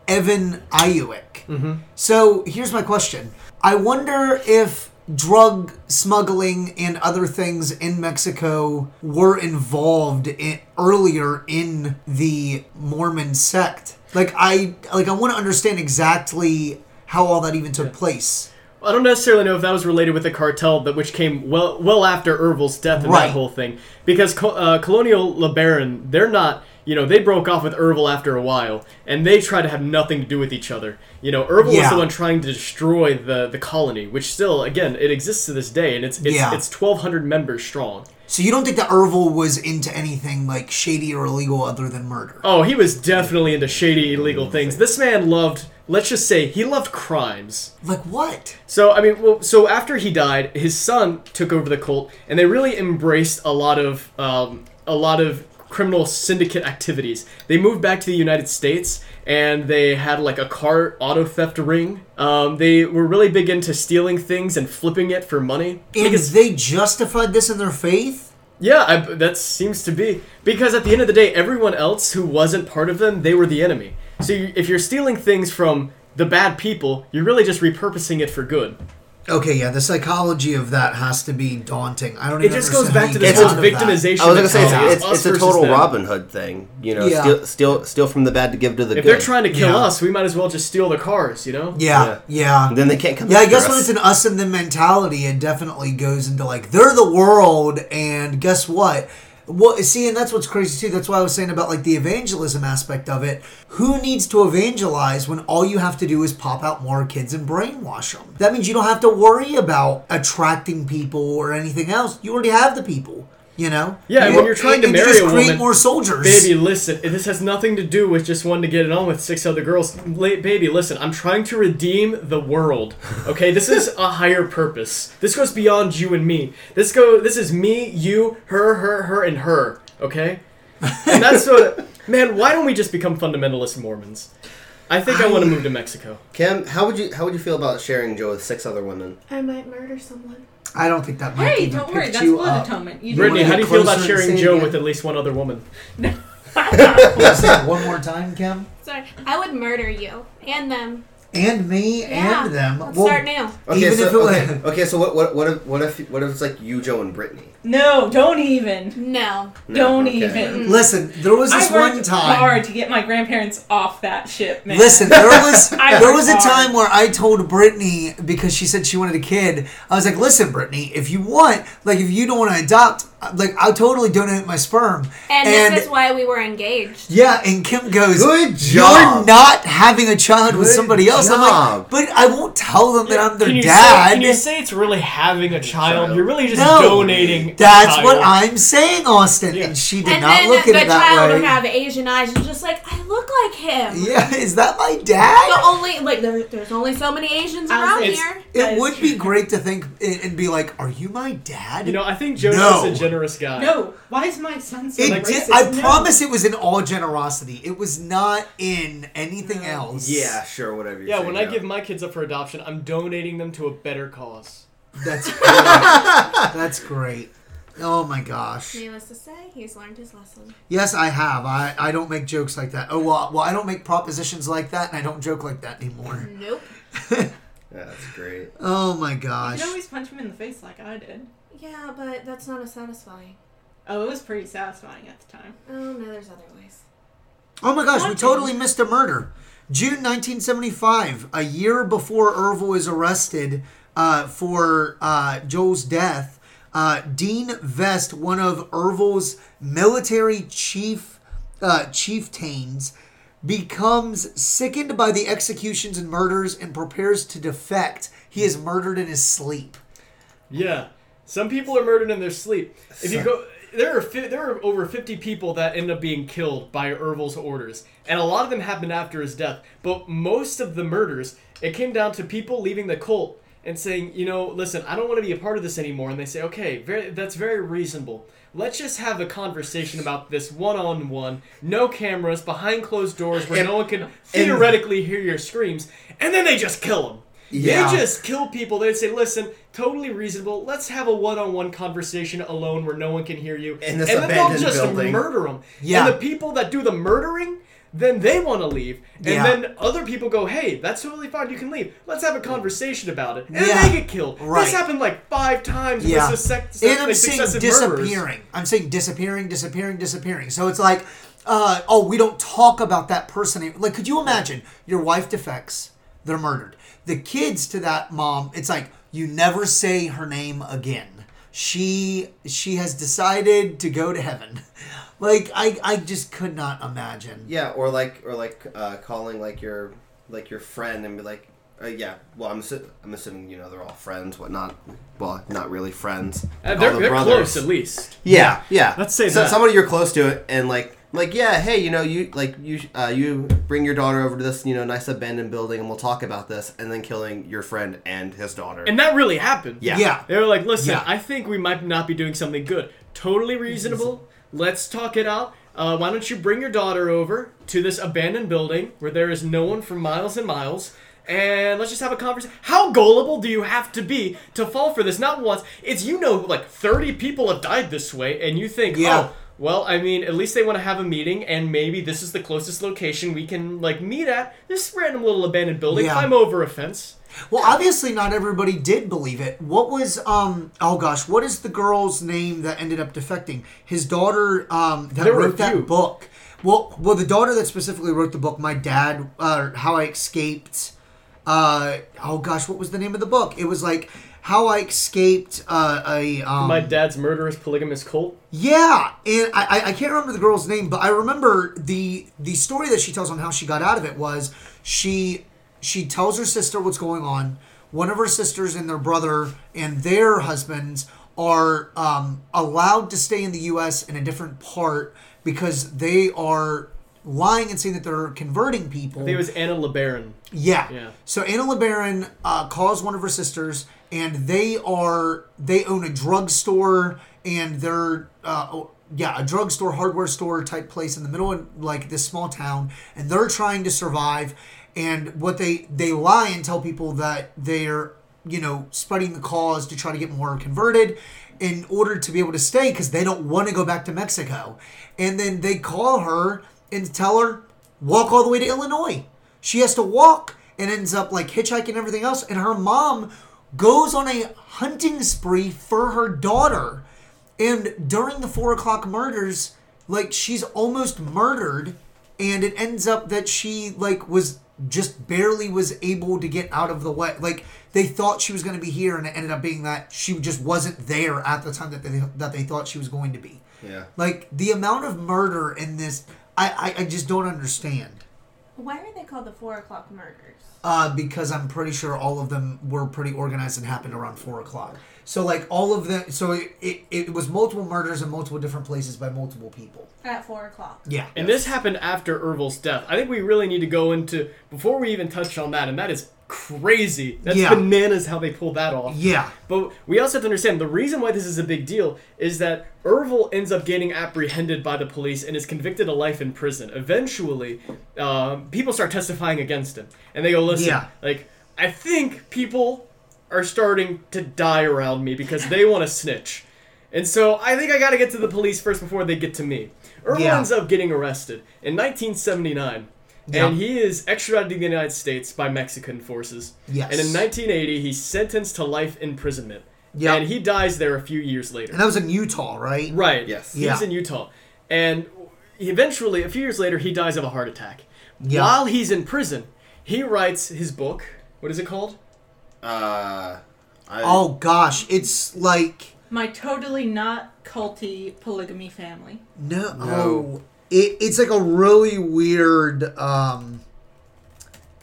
Evoniuk. So here's my question. I wonder if drug smuggling and other things in Mexico were involved in, earlier in the Mormon sect. Like I like I want to understand exactly how all that even took place. I don't necessarily know if that was related with the cartel, that which came well well after Ervil's death and Right. that whole thing. Because uh, Colonia LeBaron, they're not, you know, they broke off with Ervil after a while, and they try to have nothing to do with each other. You know, Ervil was the one trying to destroy the the colony, which still, again, it exists to this day, and it's it's, Yeah. it's 1,200 members strong. So you don't think that Ervil was into anything like shady or illegal other than murder? Oh, he was definitely into shady, illegal things. This man loved, let's just say, he loved crimes. Like what? So I mean, well, so after he died, his son took over the cult, and they really embraced a lot of um, a lot of criminal syndicate activities. They moved back to the United States, and they had like a car auto theft ring. Um, they were really big into stealing things and flipping it for money. And Because- they justified this in their faith? yeah, I, that seems to be because at the end of the day, everyone else who wasn't part of them, they were the enemy. So you, if you're stealing things from the bad people, you're really just repurposing it for good. Okay, yeah, the psychology of that has to be daunting. I don't It even just goes back to you this get whole out of that. victimization. I was gonna say it's, mentality. it's, us it's a total them. Robin Hood thing. You know, Yeah. steal, steal steal from the bad to give to the If good. they're trying to kill Yeah. us, we might as well just steal the cars, you know? Yeah, yeah. then they can't come. Yeah, I guess us. when it's an us and them mentality, it definitely goes into like they're the world, and guess what? Well, see, and that's what's crazy too. That's why I was saying about like the evangelism aspect of it. Who needs to evangelize when all you have to do is pop out more kids and brainwash them? That means you don't have to worry about attracting people or anything else. You already have the people. You know. Yeah, and You- when you're trying to and you marry just a create woman- more soldiers. Baby, listen, this has nothing to do with just wanting to get it on with six other girls. La- baby, listen, I'm trying to redeem the world. Okay, this is a higher purpose. This goes beyond you and me. This go. This is me, you, her, her, her, and her. Okay, and that's what. Man, why don't we just become fundamentalist Mormons? I think I, want to move to Mexico. Kim, how would you how would you feel about sharing Joe with six other women? I might murder someone. I don't think that might Hey, even don't worry, pick that's you blood up. atonement. You Brittany, how do you feel about closer and sharing say Joe again? with at least one other woman? Wanna say it one more time, Kim. Sorry, I would murder you and them. And me Yeah, and them. Let's Well, start new. Okay, Even so, if it okay, was- okay, so what what what if what if what if it's like you, Joe, and Brittany? No, don't even. No. No, don't okay. even. Listen, there was this I worked one time. hard to get my grandparents off that ship, man. Listen, there was there was a hard. time where I told Brittany because she said she wanted a kid. I was like, "Listen, Brittany, if you want, like, if you don't want to adopt, like, I'll totally donate my sperm." And, this is why we were engaged. yeah, and Kim goes, Good job. You're not having a child with somebody else." I'm like, job. "But I won't tell them that I'm their can you dad." Say, can you say it's really having a child? Child. You're really just No. donating. a That's what. I'm saying, Austin. Yeah. And she did And not then look the at it that way. The child way. would have Asian eyes and just like, I look like him. yeah, is that my dad? The only like there, there's only so many Asians I around here. It would true. be great to think and and be like, "Are you my dad?" You know, I think Jonas No. is a generous guy. No, why is my son so It racist? did, I No. promise it was in all generosity. It was not in anything else. Yeah, sure, whatever. You Yeah, say, when I give my kids up for adoption, I'm donating them to a better cause. That's great. That's great. Oh my gosh. Needless to say, he's learned his lesson. Yes, I have. I, I don't make jokes like that. Oh well, well I don't make propositions like that, and I don't joke like that anymore. Nope. Yeah, that's great. Oh my gosh. You gosh. can always punch him in the face like I did. Yeah, but that's not as satisfying. Oh, it was pretty satisfying at the time. Oh no, there's other ways. Oh my gosh, we totally missed a murder. June 1975, a year before Ervil is arrested uh, for uh, Joel's death, uh, Dean Vest, one of Ervil's military chief uh, chieftains, becomes sickened by the executions and murders and prepares to defect. He is murdered in his sleep. Yeah, some people are murdered in their sleep. If you go, there are fi- there are over fifty people that end up being killed by Ervil's orders, and a lot of them happened after his death. But most of the murders, it came down to people leaving the cult and saying, you know, listen, I don't want to be a part of this anymore. And they say, okay, very, that's very reasonable. Let's just have a conversation about this one on one, no cameras, behind closed doors where And- no one can theoretically hear your screams, and then they just kill them. Yeah. They just kill people. They'd say, listen, totally reasonable. Let's have a one-on-one conversation alone where no one can hear you. In this and then they'll just building. murder them. Yeah. And the people that do the murdering, then they want to leave. And Yeah. then other people go, hey, that's totally fine. You can leave. Let's have a conversation about it. And Yeah. then they get killed. Right. This happened like five times Yeah. with success, and I'm like, saying successive murderers. disappearing. I'm saying disappearing, disappearing, disappearing. So it's like, uh, oh, we don't talk about that person. Like, could you imagine your wife defects, they're murdered. The kids to that mom, it's like you never say her name again. She she has decided to go to heaven. Like I I just could not imagine. Yeah, or like or like uh, calling like your like your friend and be like, uh, yeah. Well, I'm assu- I'm assuming you know they're all friends, whatnot. Well, not really friends. Uh, they're the they're brothers. close at least. Yeah, yeah. Let's say so that. somebody you're close to it and like like yeah, hey, you know you like you uh, you bring your daughter over to this you know nice abandoned building and we'll talk about this and then killing your friend and his daughter. And that really happened. yeah. Yeah. They were like, listen, Yeah. I think we might not be doing something good. Totally reasonable. Let's talk it out. Uh, why don't you bring your daughter over to this abandoned building where there is no one for miles and miles? And let's just have a conversation. How gullible do you have to be to fall for this? Not once. It's, you know, like 30 people have died this way, and you think, Yeah. oh, well, I mean, at least they want to have a meeting, and maybe this is the closest location we can, like, meet at. This random little abandoned building, Yeah. climb over a fence. Well, obviously not everybody did believe it. What was um oh gosh, what is the girl's name that ended up defecting? His daughter um that There wrote that book. Well, well, the daughter that specifically wrote the book, my dad, uh, how I escaped. Uh, oh gosh, what was the name of the book? It was like how I escaped uh, a um, My dad's murderous polygamous cult. yeah, and I, I- I can't remember the girl's name, but I remember the the story that she tells on how she got out of it was she she tells her sister what's going on. One of her sisters and their brother and their husbands are um, allowed to stay in the U.S. in a different part because they are lying and saying that they're converting people. I think it was Anna LeBaron. Yeah. Yeah. So Anna LeBaron uh, calls one of her sisters, and they are they own a drugstore, and they're uh, oh, yeah a drugstore, hardware store type place in the middle of like this small town, and they're trying to survive. And what they they lie and tell people that they're you know spreading the cause to try to get more converted in order to be able to stay because they don't want to go back to Mexico. And then they call her and tell her walk all the way to Illinois. She has to walk and ends up like hitchhiking and everything else. And her mom goes on a hunting spree for her daughter. And during the four o'clock murders, like she's almost murdered, and it ends up that she like was just barely was able to get out of the way. Like they thought she was going to be here, and it ended up being that she just wasn't there at the time that they that they thought she was going to be. Yeah. Like the amount of murder in this, I I, I just don't understand. Why are they called the four o'clock murders? Uh, because I'm pretty sure all of them were pretty organized and happened around four o'clock. So like all of them, so it, it, it was multiple murders in multiple different places by multiple people. At four o'clock. Yeah. And this happened after Ervil's death. I think we really need to go into before we even touch on that, and that is crazy. That's Yeah. bananas how they pull that off. Yeah. But we also have to understand the reason why this is a big deal is that Ervil ends up getting apprehended by the police and is convicted of life in prison. Eventually, um, people start testifying against him, and they go, "Listen, Yeah. like I think people are starting to die around me because they want to snitch." And so I think I got to get to the police first before they get to me. Ervil Yeah. ends up getting arrested in 1979. Yeah. And he is extradited to the United States by Mexican forces. Yes. And in 1980, he's sentenced to life imprisonment. Yeah. And he dies there a few years later. And that was in Utah, right? Right. Yes. He's Yeah. in Utah. And eventually, a few years later, he dies of a heart attack. Yeah. While he's in prison, he writes his book. What is it called? Uh, I, Oh gosh, it's like My totally not culty polygamy family. no, No. oh, it, it's like a really weird. um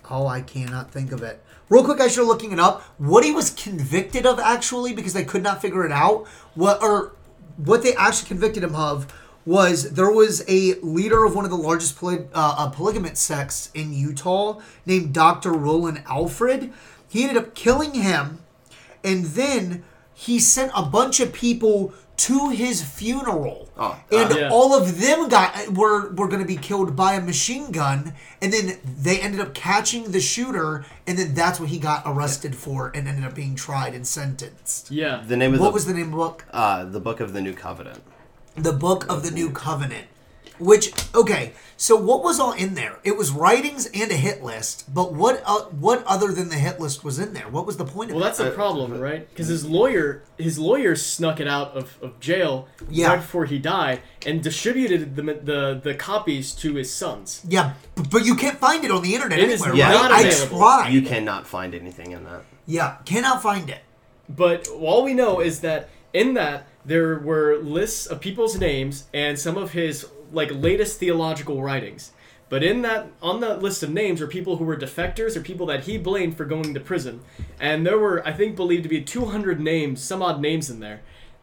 Oh, I cannot think of it. Real quick, as you're looking it up, what he was convicted of actually, because they could not figure it out. What or what they actually convicted him of was there was a leader of one of the largest poly, uh, uh, polygamous sects in Utah named Dr. Rulon Allred. He ended up killing him and then he sent a bunch of people to his funeral. Oh, and Yeah. all of them got were were going to be killed by a machine gun and then they ended up catching the shooter and then that's what he got arrested for and ended up being tried and sentenced. Yeah. the name of what the was the name of the book? Uh the book of the new covenant. the book of the new covenant which okay so what was all in there it was writings and a hit list but what uh, what other than the hit list was in there what was the point of Well, it that's the Uh, problem, right? Because his lawyer, his lawyer snuck it out of, of jail Yeah. right before he died and distributed the, the the copies to his sons. Yeah, but you can't find it on the internet It is anywhere, Yeah. right? not I available. tried. You cannot find anything in that. Yeah, cannot find it. But all we know is that in that there were lists of people's names and some of his like latest theological writings. But in that on that list of names were people who were defectors or people that he blamed for going to prison. And there were I think believed to be 200 names, some odd names in there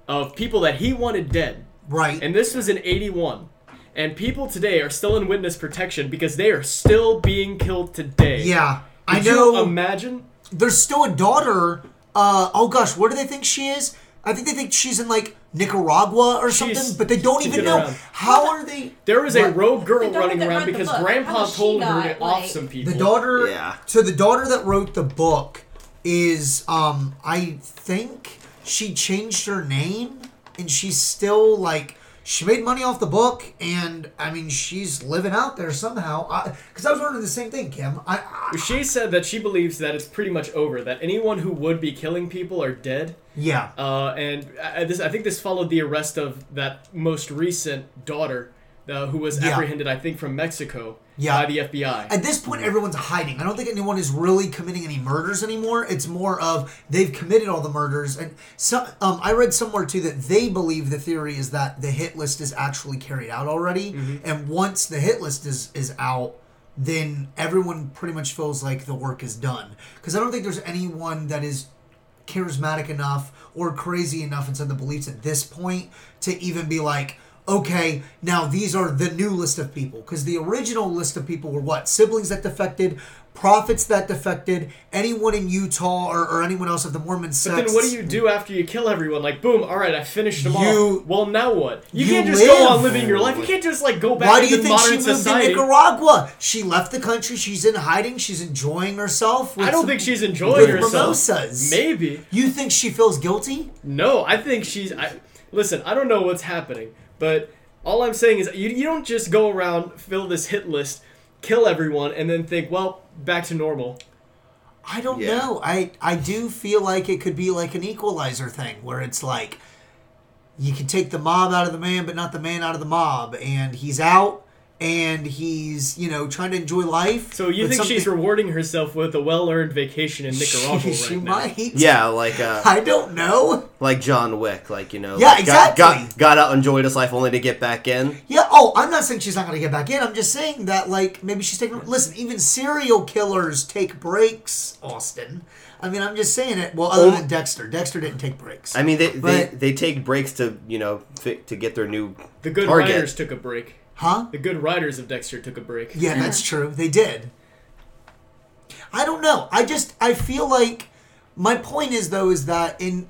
of people that he wanted dead. Right. And this was in 81. And people today are still in witness protection because they are still being killed today. yeah, I know. you imagine? there's still a daughter. Uh, oh gosh, where do they think she is? I think they think she's in like Nicaragua or She's- something, but they don't she's even been know around. how are they. There was a What? rogue girl daughter running that around wrote the because book, how grandpa does she told her not, to off like- some people. The daughter. Yeah. So the daughter that wrote the book is, um, I think she changed her name, and she's still like she made money off the book, and I mean she's living out there somehow. Because I, was wondering the same thing, Kim. I, I She said that she believes that it's pretty much over. That anyone who would be killing people are dead. yeah. Uh, and I, this, I think this followed the arrest of that most recent daughter, uh, who was Yeah. apprehended, I think, from Mexico Yeah. by the FBI. At this point, everyone's hiding. I don't think anyone is really committing any murders anymore. It's more of they've committed all the murders, and so um, I read somewhere too that they believe the theory is that the hit list is actually carried out already, and once the hit list is is out, then everyone pretty much feels like the work is done. Because I don't think there's anyone that is charismatic enough or crazy enough inside the beliefs at this point to even be like, okay, now these are the new list of people. Because the original list of people were what? Siblings that defected, prophets that defected, anyone in Utah or, or anyone else of the Mormon sect. but then what do you do after you kill everyone? Like, boom, all right, I finished them You- off. Well, now what? You, you can't just go on living your life. You can't just like go back Why do you think she society. to Nicaragua? She left the country. She's in hiding. She's enjoying herself. with I don't think she's enjoying herself. mimosas. Maybe. You think she feels guilty? No, I think she's. I, listen, I don't know what's happening, but all I'm saying is you, you don't just go around, fill this hit list, kill everyone, and then think, well, back to normal. I don't Yeah. know. I I do feel like it could be like an equalizer thing where it's like you can take the mob out of the man but not the man out of the mob and he's out and he's, you know, trying to enjoy life. So you but think she's rewarding herself with a well-earned vacation in Nicaragua she, right she now? might. Yeah, like uh, I don't know. like John Wick, like you know. Yeah, like, got- exactly. Got, got out, enjoyed his life, only to get back in. Yeah, oh, I'm not saying she's not going to get back in. I'm just saying that, like, maybe she's taking. Listen, even serial killers take breaks, Austin. I mean, I'm just saying it. Well, other Oh. than Dexter. Dexter didn't take breaks. I mean, they, they But- they take breaks to you know fi- to get their new The good target. writers took a break. Huh? The good writers of Dexter took a break. Yeah, that's true. They did. I don't know. I just I feel like my point is though is that in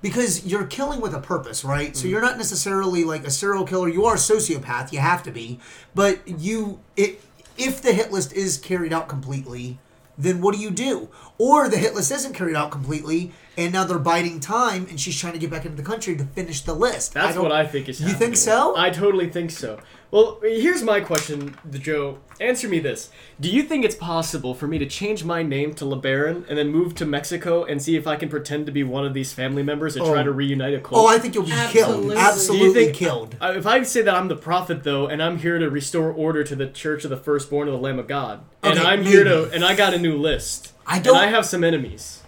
because you're killing with a purpose, right? So mm. you're not necessarily like a serial killer. You are a sociopath. You have to be, but you it if the hit list is carried out completely, then what do you do? Or the hit list isn't carried out completely, and now they're biding time, and she's trying to get back into the country to finish the list. That's don't- what I think is happening. You happening. think so? I totally think so. Well, here's my question, Joe. Answer me this: Do you think it's possible for me to change my name to LeBaron and then move to Mexico and see if I can pretend to be one of these family members and try Oh. to reunite a cult? Oh, I think you'll be killed. Absolutely. Absolutely Do you think- killed. Uh, if I say that I'm the prophet though, and I'm here to restore order to the Church of the Firstborn of the Lamb of God, and I'm here to, and I got a new list, I don't- and I have some enemies.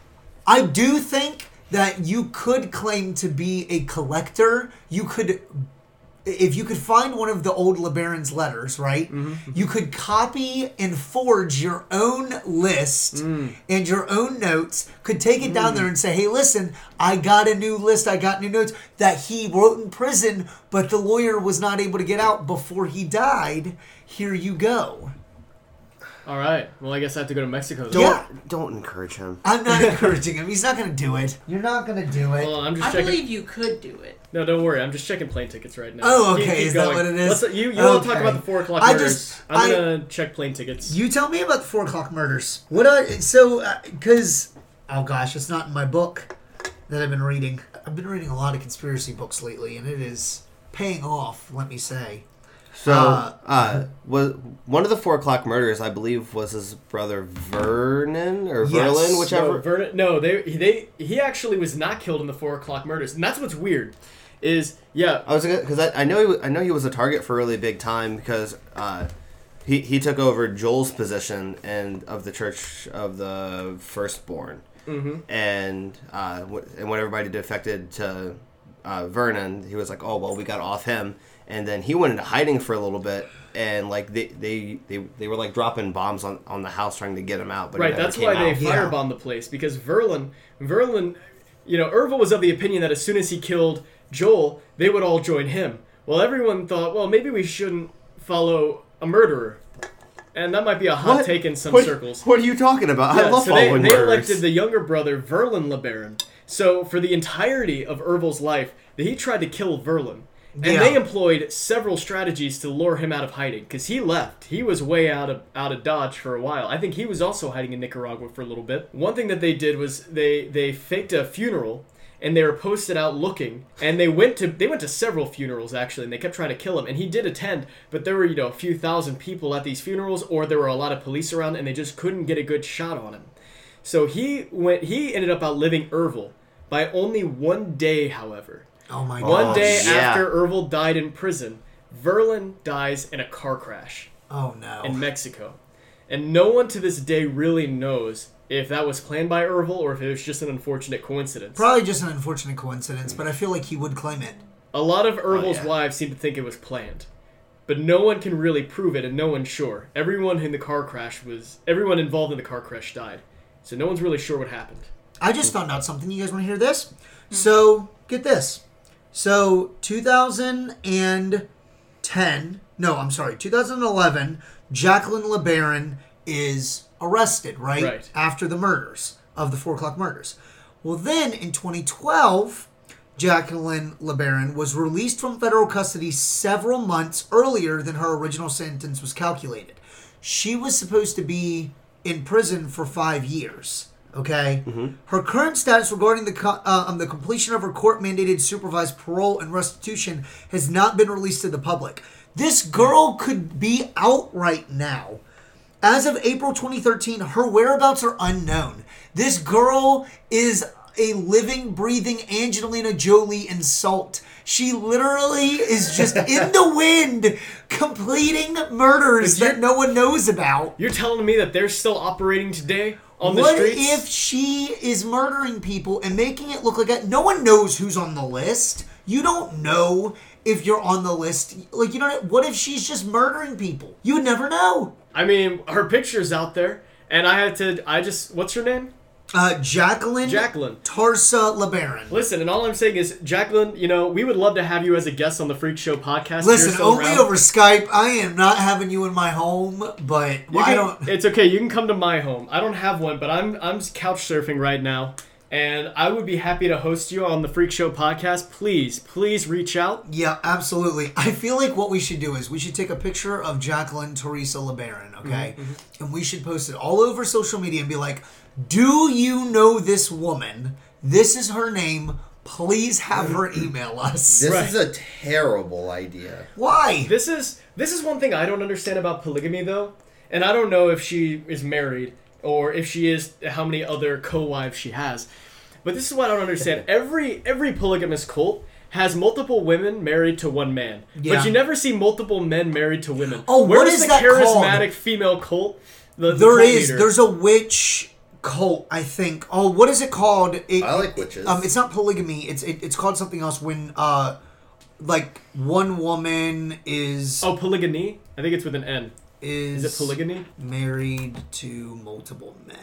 I do think that you could claim to be a collector. You could, if you could find one of the old LeBaron's letters, right? Mm-hmm. You could copy and forge your own list Mm. and your own notes. Could take it down there and say, "Hey, listen, I got a new list. I got new notes that he wrote in prison, but the lawyer was not able to get out before he died. Here you go." All right. Well, I guess I have to go to Mexico. Don't Yeah. don't encourage him. I'm not encouraging him. He's not going to do it. You're not going to do it. Hold on, I'm just I checking. believe you could do it. No, don't worry. I'm just checking plane tickets right now. Oh, okay, keep is that what it is? Let's, you you all talk Okay. about the four o'clock I murders. just- I'm I- gonna check plane tickets. You tell me about the four o'clock murders. What? I, so, uh, because oh gosh, it's not in my book that I've been reading. I've been reading a lot of conspiracy books lately, and it is paying off. Let me say. So, Uh, uh, was one of the four o'clock murders, I believe, was his brother Vernon or Yes. Verlan, No, whichever. Vernon, no, they they he actually was not killed in the four o'clock murders, and that's what's weird. Is yeah, I was because I, I know he, I know he was a target for a really big time because uh, he he took over Joel's position and of the Church of the Firstborn, mm-hmm. and uh, and when everybody defected to uh, Vernon, he was like, oh well, we got off him, and then he went into hiding for a little bit. And like they, they, they, they were like dropping bombs on, on the house trying to get him out, but right. That's came why they out. Yeah. firebombed the place because Verlan, Verlan, you know, Ervil was of the opinion that as soon as he killed Joel, they would all join him. Well, everyone thought, well, maybe we shouldn't follow a murderer, and that might be a hot What? take in some what, circles. What are you talking about? I Yeah, love so they, following they murders. elected the younger brother Verlan LeBaron. So for the entirety of Ervil's life, he tried to kill Verlan. And Yeah. they employed several strategies to lure him out of hiding because he left. He was way out of out of Dodge for a while. I think he was also hiding in Nicaragua for a little bit. One thing that they did was they they faked a funeral and they were posted out looking and they went to they went to several funerals actually and they kept trying to kill him and he did attend but there were you know a few thousand people at these funerals or there were a lot of police around and they just couldn't get a good shot on him so he went he ended up outliving Ervil by only one day however Oh my one day yeah. after Ervil died in prison Verlan dies in a car crash Oh no. in Mexico and no one to this day really knows if that was planned by Ervil or if it was just an unfortunate coincidence Probably just an unfortunate coincidence, but I feel like he would claim it. A lot of Ervil's oh, yeah. wives seem to think it was planned, but no one can really prove it, and no one's sure. Everyone in the car crash was everyone involved in the car crash died, so no one's really sure what happened. I just found out something. You guys want to hear this? Hmm. So, get this. So, 2010, no, I'm sorry, 2011, Jacqueline LeBaron is arrested, right? Right. After the murders of the 4 o'clock murders. Well, then in 2012, Jacqueline LeBaron was released from federal custody several months earlier than her original sentence was calculated. She was supposed to be in prison for five years. Okay. Her current status regarding the co- uh, um, the completion of her court mandated supervised parole and restitution has not been released to the public. This girl could be out right now. As of April 2013, her whereabouts are unknown. This girl is a living, breathing Angelina Jolie insult. She literally is just in the wind, completing murders that no one knows about. You're telling me that they're still operating today on the what streets? if she is murdering people and making it look like that? No one knows who's on the list. You don't know if you're on the list. Like, you know, what if she's just murdering people? You would never know. I mean, her picture's out there, and I had to. I just. What's her name? Uh, Jacqueline Jacqueline. Tarsa LeBaron. Listen, and all I'm saying is, Jacqueline, you know, we would love to have you as a guest on the Freak Show podcast. Listen, only around. over Skype. I am not having you in my home, but You I can- don't. It's okay. You can come to my home. I don't have one, but I'm I'm couch surfing right now, And I would be happy to host you on the Freak Show podcast. Please, please reach out. Yeah, absolutely. I feel like what we should do is we should take a picture of Jacqueline Teresa LeBaron, okay? And we should post it all over social media and be like, Do you know this woman? This is her name. Please have her email us. This Right. is a terrible idea. Why? This is this is one thing I don't understand about polygamy though, and I don't know if she is married or if she is how many other co-wives she has. But this is what I don't understand. Every every polygamous cult has multiple women married to one man, Yeah. but you never see multiple men married to women. Oh, Where what is is the that charismatic called? female cult? The, the There cult is. leader? There's a witch cult, I think. Oh, what is it called? It, I like witches. Um, it's not polygamy. It's it, it's called something else. When uh, like one woman is oh polygamy. I think it's with an N. is, Is it polygamy? married to multiple men.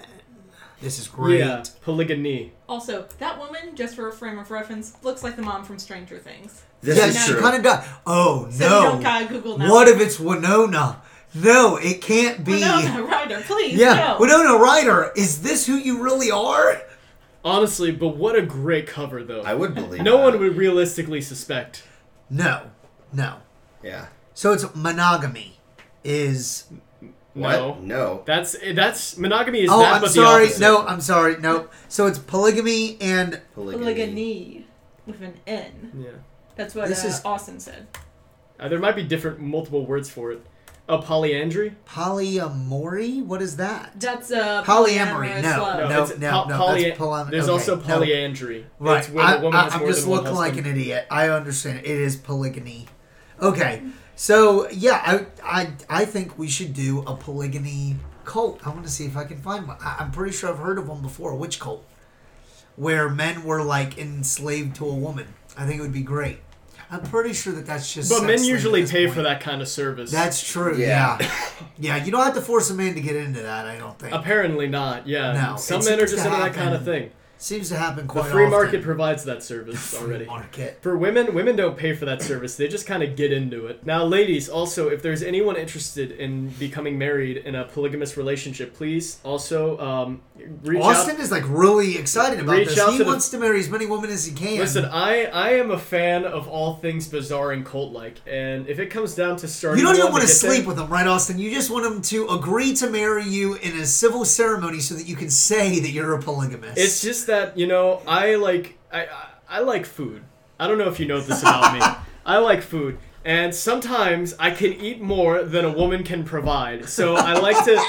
This is great. Yeah, polygamy. Also, that woman, just for a frame of reference, looks like the mom from Stranger Things. This yeah, is she true. kind of does. Oh So no! don't gotta Google now. What if it's Winona? No, it can't be. Winona Ryder, please. yeah, no. Winona Ryder. Is this who you really are? Honestly, but what a great cover though. I would believe. no that. one would realistically suspect. No, no. Yeah. So it's monogamy. Is No. What? No. That's that's monogamy is oh, that I'm but sorry. the. No, I'm sorry. No. So it's polygamy and Polygamy. Polygamy with an N. Yeah. That's what This uh, is- Austin said. Uh, there might be different multiple words for it. A polyandry? polyamory. What is that? That's a Polyamory, polyamorous no, love. no. it's po- no, poly- that's poly- There's okay, also no. polyandry. Right. It's when I, a woman has am just looking like an idiot. I understand. It is polygamy. Okay. So yeah, I I I think we should do a polygamy cult. I want to see if I can find one. I, I'm pretty sure I've heard of one before. A witch cult, where men were like enslaved to a woman. I think it would be great. I'm pretty sure that that's just. But sex men usually pay point. for that kind of service. That's true. Yeah. Yeah. yeah. You don't have to force a man to get into that. I don't think. Apparently not. Yeah. No, Some it men are just to into that kind of thing. Seems to happen quite. Often. The free often. market provides that service Free already. market. For women, women don't pay for that service. They just kind of get into it. Now, ladies, also, if there's anyone interested in becoming married in a polygamous relationship, please also um, reach Austin out. is like really excited about Reach this. He to the- wants to marry as many women as he can. Listen, I I am a fan of all things bizarre and cult-like, and if it comes down to starting, you don't even want to get there- sleep with him, right, Austin? You just want him to agree to marry you in a civil ceremony so that you can say that you're a polygamist. It's just that you know I like I I, I like food. I don't know if you know this about me. I like food. And sometimes I can eat more than a woman can provide. So I like to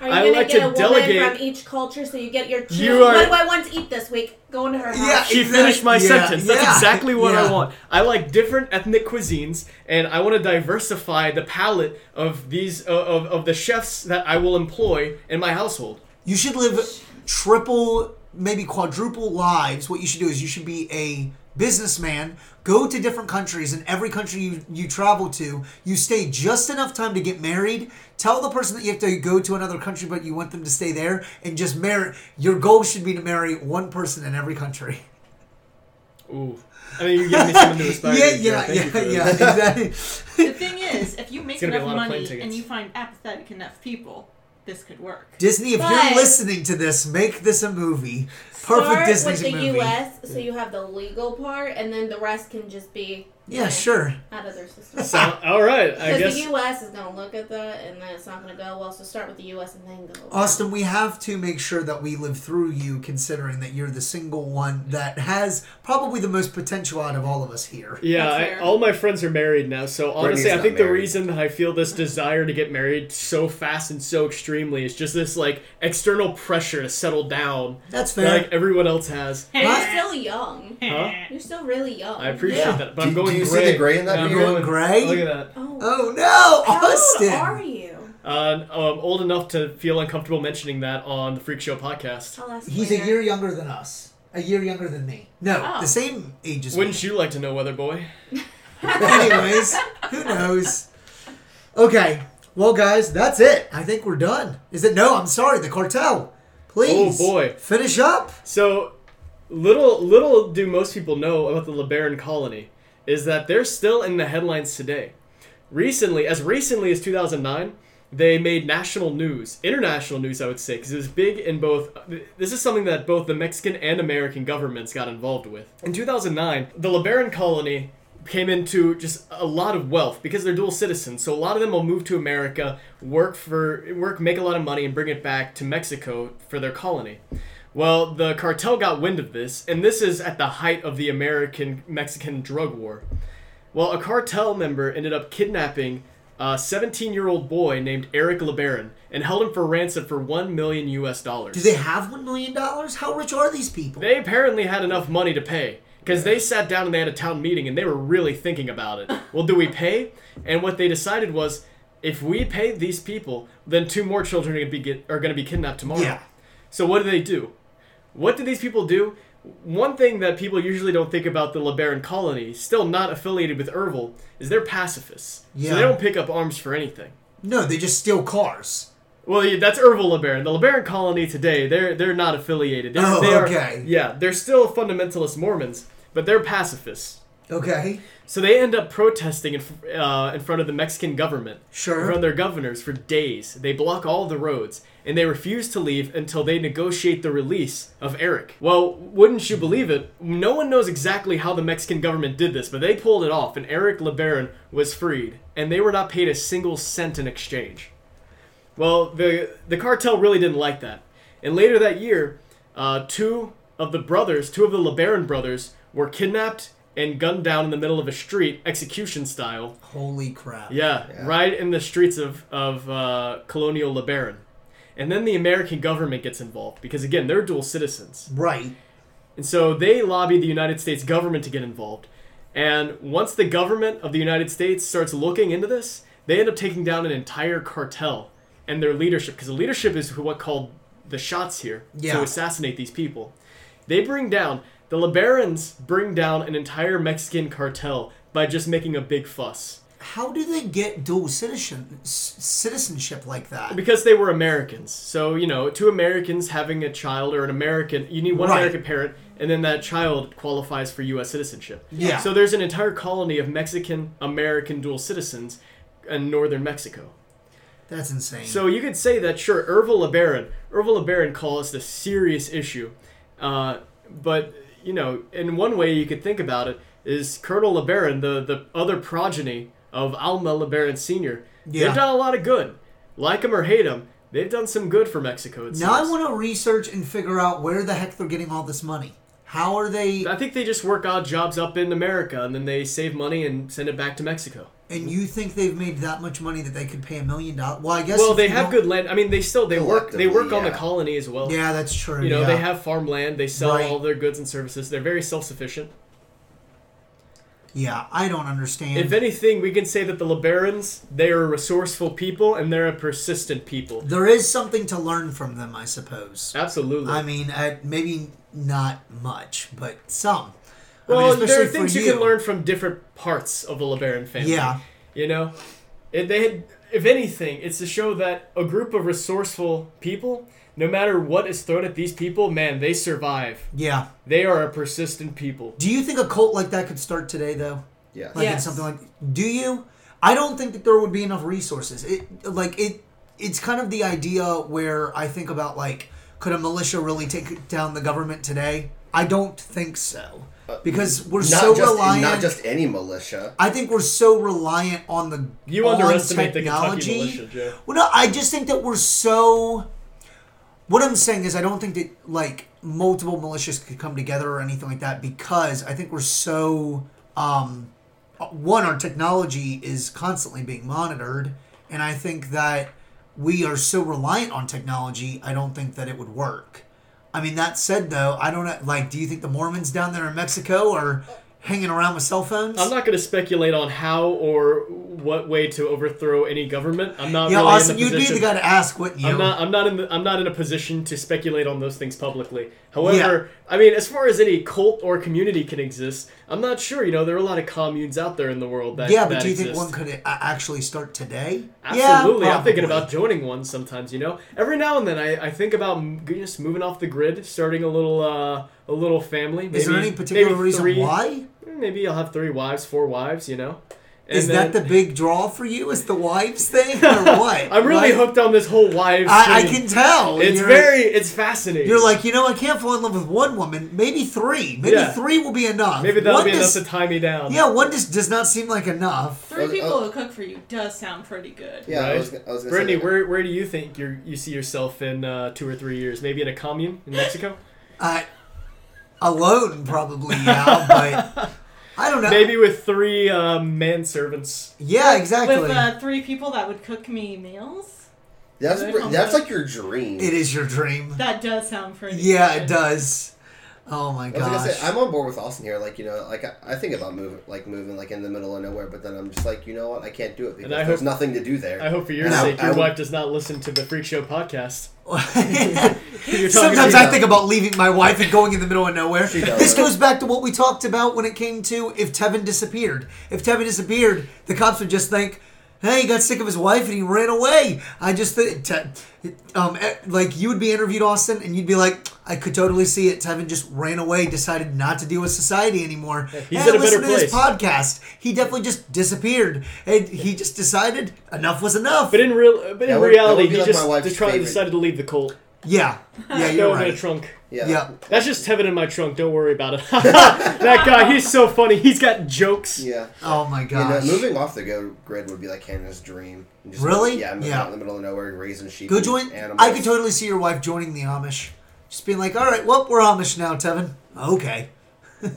Are you I gonna like get to a woman delegate- from each culture so you get your choose? You are- What do I want to eat this week? Go into her house. Yeah, She Exact- finished my yeah, sentence. That's yeah, exactly what I yeah. want. I like different ethnic cuisines, and I want to diversify the palette of these uh, of, of the chefs that I will employ in my household. you should live triple, maybe quadruple lives. What you should do is you should be a businessman, go to different countries, and every country you, you travel to, you stay just enough time to get married. Tell the person that you have to go to another country, but you want them to stay there, and just marry. Your goal should be to marry one person in every country. Ooh, I mean, you're giving me something to aspire yeah, to. yeah, Thank you yeah, yeah, exactly. The thing is, if you make It's gonna be a enough lot of plane money and you find apathetic enough people, this could work. Disney, if But- you're listening to this, make this a movie. Perfect Start Disney with the movie. U.S. so you have the legal part, and then the rest can just be Yeah, you know, sure. out of their system. So, all right, I Because guess the U.S. is going to look at that, and then it's not going to go well. So start with the U.S. and then go. Austin, we have to make sure that we live through you, considering that you're the single one that has probably the most potential out of all of us here. Yeah, I, all my friends are married now, so honestly, I not think the reason that I feel this desire to get married so fast and so extremely is just this like external pressure to settle down, That's that, fair. like everyone else has. You're still young. Huh? You're still really young. I appreciate Yeah. that, but Do- I'm going do you see gray. the gray in that I'm You're going going- gray? Look at that. Oh. Oh no, How Austin! old are you? Uh, um, old enough to feel uncomfortable mentioning that on the Freak Show podcast. I'll He's a later. year younger than us. A year younger than me. No, Oh. the same age as Wouldn't me. you like to know, Weather Boy? Anyways, who knows? Okay, well, guys, that's it. I think we're done. Is it? No, I'm sorry. The cartel. Please. Oh, boy. Finish up. So, little little do most people know about the LeBaron colony is that they're still in the headlines today. Recently, as recently as 2009, they made national news, international news, I would say, because it was big in both. This is something that both the Mexican and American governments got involved with. In 2009, the LeBaron colony came into just a lot of wealth because they're dual citizens. So a lot of them will move to America, work for work, make a lot of money, and bring it back to Mexico for their colony. Well, the cartel got wind of this, and this is at the height of the American Mexican drug war. Well, a cartel member ended up kidnapping a 17 year old boy named Eric LeBaron and held him for ransom for 1 million US dollars. Do they have one million dollars? How rich are these people? They apparently had enough money to pay because they sat down and they had a town meeting and they were really thinking about it. Well, do we pay? And what they decided was if we pay these people, then two more children are going to be get, are going to be kidnapped tomorrow. Yeah. So what do they do? What do these people do? One thing that people usually don't think about the LeBaron colony, still not affiliated with Ervil, is they're pacifists. Yeah. So they don't pick up arms for anything. no, they just steal cars. Well, yeah, that's Ervil LeBaron. The LeBaron colony today, they're they're not affiliated. They're, Oh, they are- okay. yeah, they're still fundamentalist Mormons, but they're pacifists. Okay. So they end up protesting in, uh, in front of the Mexican government, in front of their governors for days. They block all the roads, and they refuse to leave until they negotiate the release of Eric. Well, wouldn't you believe it? No one knows exactly how the Mexican government did this, but they pulled it off, and Eric LeBaron was freed, and they were not paid a single cent in exchange. Well, the the cartel really didn't like that, and later that year, uh, two of the brothers, two of the LeBaron brothers, were kidnapped and gunned down in the middle of a street, execution style. Holy crap. Yeah, Yeah. right in the streets of of uh, Colonia LeBaron, and then the American government gets involved because again they're dual citizens. Right. And so they lobby the United States government to get involved. And once the government of the United States starts looking into this, they end up taking down an entire cartel and their leadership, because the leadership is who what called the shots here Yeah. to assassinate these people. They bring down the LeBarons bring down an entire Mexican cartel by just making a big fuss How do they get dual citizen c- citizenship like that? because they were Americans. So you know, two Americans having a child or an American, you need one Right. American parent, and then that child qualifies for U.S. citizenship. Yeah. So there's an entire colony of Mexican American dual citizens in northern Mexico. That's insane. So you could say that sure, Ervil LeBaron, Ervil LeBaron caused a serious issue, uh, but you know, in one way you could think about it is Colonel LeBaron, the the other progeny of Alma LeBaron Sr. Yeah. They've done a lot of good. Like him or hate him, they've done some good for Mexico. Now I want to research and figure out where the heck they're getting all this money. How are they? I think they just work odd jobs up in America and then they save money and send it back to Mexico. And you think they've made that much money that they could pay a million dollars? Well, I guess. Well, if they have don't- good land. I mean, they still they work they work on the colony as well. Yeah, that's true. You know, yeah. they have farmland. They sell Right. all their goods and services. They're very self sufficient. Yeah, I don't understand. If anything, we can say that the LeBarons they are a resourceful people and they're a persistent people. there is something to learn from them, I suppose. Absolutely. I mean, uh, maybe not much, but some. I mean, well, there are things you. you can learn from different parts of the LeBaron family. Yeah. You know, it, they had, if anything, it's to show that a group of resourceful people, no matter what is thrown at these people, man, they survive. Yeah. They are a persistent people. Do you think a cult like that could start today, though? Yeah. Like in Yes. something like. Do you? I don't think that there would be enough resources. It like it. It's kind of the idea where I think about like, could a militia really take down the government today? I don't think so, because we're Not so just reliant. not just any militia. I think we're so reliant on the You on underestimate the technology. Kentucky militia, Joe. Well, no, I just think that we're so. What I'm saying is, I don't think that like multiple militias could come together or anything like that because I think we're so. Um, one, our technology is constantly being monitored, and I think that we are so reliant on technology. I don't think that it would work. I mean, that said, though, I don't know. Like, do you think the Mormons down there in Mexico are hanging around with cell phones? I'm not going to speculate on how or what way to overthrow any government. I'm not yeah, really Austin, you'd be the guy to ask, wouldn't you? I'm not. I'm not in. The, I'm not in a position to speculate on those things publicly. However, I mean, as far as any cult or community can exist, I'm not sure. You know, there are a lot of communes out there in the world that. Yeah, but that do you think one could actually start today? Absolutely, Yeah, I'm thinking about joining one sometimes. You know, every now and then I, I think about just moving off the grid, starting a little uh, a little family. Is there any particular reason three- why? Maybe I'll have three wives, four wives. You know, And Is that the big draw for you? Is the wives thing or what? I'm really Like, hooked on this whole wives. I, I can tell. It's You're- very, it's fascinating. You're like, you know, I can't fall in love with one woman. Maybe three. Maybe Yeah. three will be enough. maybe that'll One be does- enough to tie me down. Yeah, one just does not seem like enough. Three people oh. who cook for you does sound pretty good. Yeah, I was, I was gonna Brittany, say, where where do you think you you see yourself in uh, two or three years? Maybe in a commune in Mexico? I alone probably yeah, but I don't know. Maybe with three uh, manservants. Yeah, exactly. With uh, three people that would cook me meals? that's Good. br- that's like your dream. it is your dream. That does sound pretty Yeah, good. it does. Oh my I was gonna say I'm on board with Austin here. Like you know, like I, I think about moving, like moving, like in the middle of nowhere. But then I'm just like, you know what? I can't do it because there's hope- nothing to do there. I hope for your No, sake I your would- wife does not listen to the Freak Show podcast. Sometimes I think about leaving my wife and going in the middle of nowhere. This goes back to what we talked about when it came to if Tevin disappeared. If Tevin disappeared, the cops would just think, "Hey, he got sick of his wife and he ran away." I just think, te- um, like you would be interviewed, Austin, and you'd be like, "I could totally see it. Tevin just ran away, decided not to deal with society anymore. he's Hey, in a listen better to this podcast. He definitely just disappeared, and he just decided enough was enough." But in real, but in would- that reality, he like just my wife's decided to leave the cult. Yeah, yeah, you're him in a right. trunk. yeah. Yeah. That's just Tevin in my trunk. Don't worry about it. that guy, he's so funny. He's got jokes. Yeah. Oh my You know, gosh. moving off the go grid would be like Hannah's dream. Just Really? Yeah, moving Yeah. out in the middle of nowhere and raising sheep. Go and join. Animals. I could totally see your wife joining the Amish. Just being like, all right, well, we're Amish now, Tevin. Okay.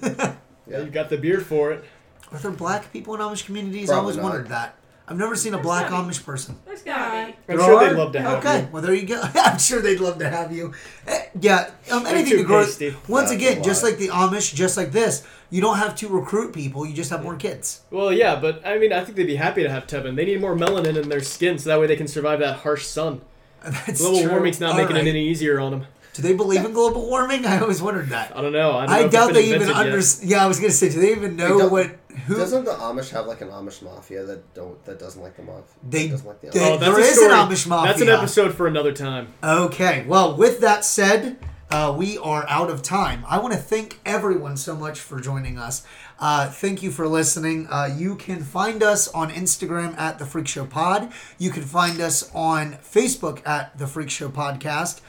Yeah. You've got the beard for it. Are there black people in Amish communities? I Probably always not. wondered that. I've never seen a black. Amish person. There's gotta be. I'm There sure are? they'd love to have Okay, you. well there you go. I'm sure they'd love to have you. Eh, yeah, um, anything too to grow. hasty. Once That's again, just lot. like the Amish, just like this, you don't have to recruit people. You just have more kids. Well, yeah, but I mean, I think they'd be happy to have Tevin. They need more melanin in their skin, so that way they can survive that harsh sun. That's Global true. warming's not All making right. it any easier on them. Do they believe in global warming? I always wondered that. I don't know. I, don't I if it's doubt they even understand. Yeah, I was gonna say, do they even know don't- what who? Doesn't the Amish have like an Amish mafia that don't that doesn't like the mafia? They- doesn't like the they- Amish? Oh, that's There an. Amish mafia. That's an episode for another time. Okay, well, with that said, uh, we are out of time. I want to thank everyone so much for joining us. Uh, thank you for listening. Uh, you can find us on Instagram at The Freak Show Pod. You can find us on Facebook at The Freak Show Podcast.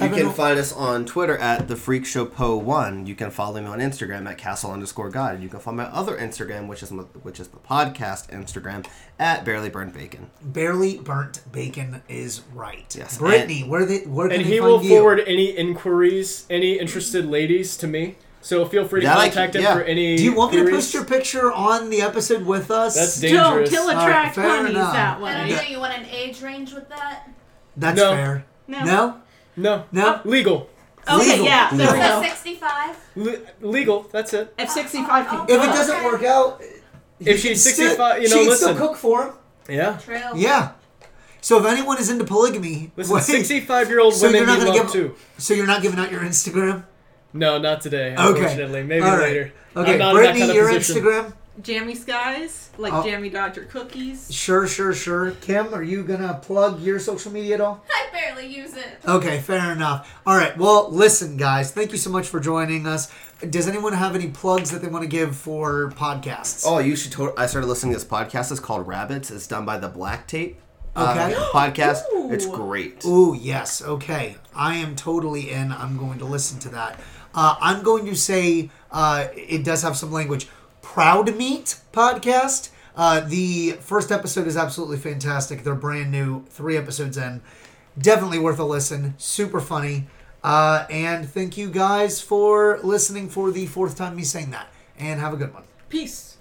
You can find us on Twitter at the Freak Show Po One. You can follow me on Instagram at Castle underscore God. You can find my other Instagram, which is which is the podcast Instagram at Barely Burned Bacon. Barely Burnt Bacon is right. Yes, Brittany, where, they, where can And he find will you? forward any inquiries, any interested ladies to me. So feel free to That contact can- him yeah. for any. Do you want me to post your picture on the episode with us? That's Don't. dangerous. He'll All right, attract fair honeys enough. that I don't know. You want an age range with that? That's No. fair. No. No? No, No? legal, Okay, Legal. yeah, there we So go. 65. Le- legal. That's it. F sixty-five oh, oh, people. Oh, if it doesn't work out, If she's can still- 65 you know, she can listen. still cook for him. Yeah. True. Yeah. So if anyone is into polygamy, Listen, wait, sixty-five-year-old So women you're not need gonna love give- too. so you're not giving out your Instagram? No, not today. Okay. Unfortunately, maybe All right. later. Okay, I'm not Brittany, in that kind your position. Instagram? Jammy skies, like Oh. Jammy Dodger cookies. Sure, sure, sure. Kim, are you gonna plug your social media at all? I barely use it. Okay, fair enough. All right. Well, listen, guys. Thank you so much for joining us. Does anyone have any plugs that they want to give for podcasts? Oh, you should. To- I started listening to this podcast. It's called Rabbits. It's done by the Black Tape uh, podcast. Ooh. It's great. Ooh, yes. Okay. I am totally in. I'm going to listen to that. Uh, I'm going to say uh, it does have some language. Proud Meat podcast. Uh, the first episode is absolutely fantastic. They're brand new, three episodes in. Definitely worth a listen. Super funny. Uh, and thank you guys for listening for the fourth time me saying that. And have a good one. Peace.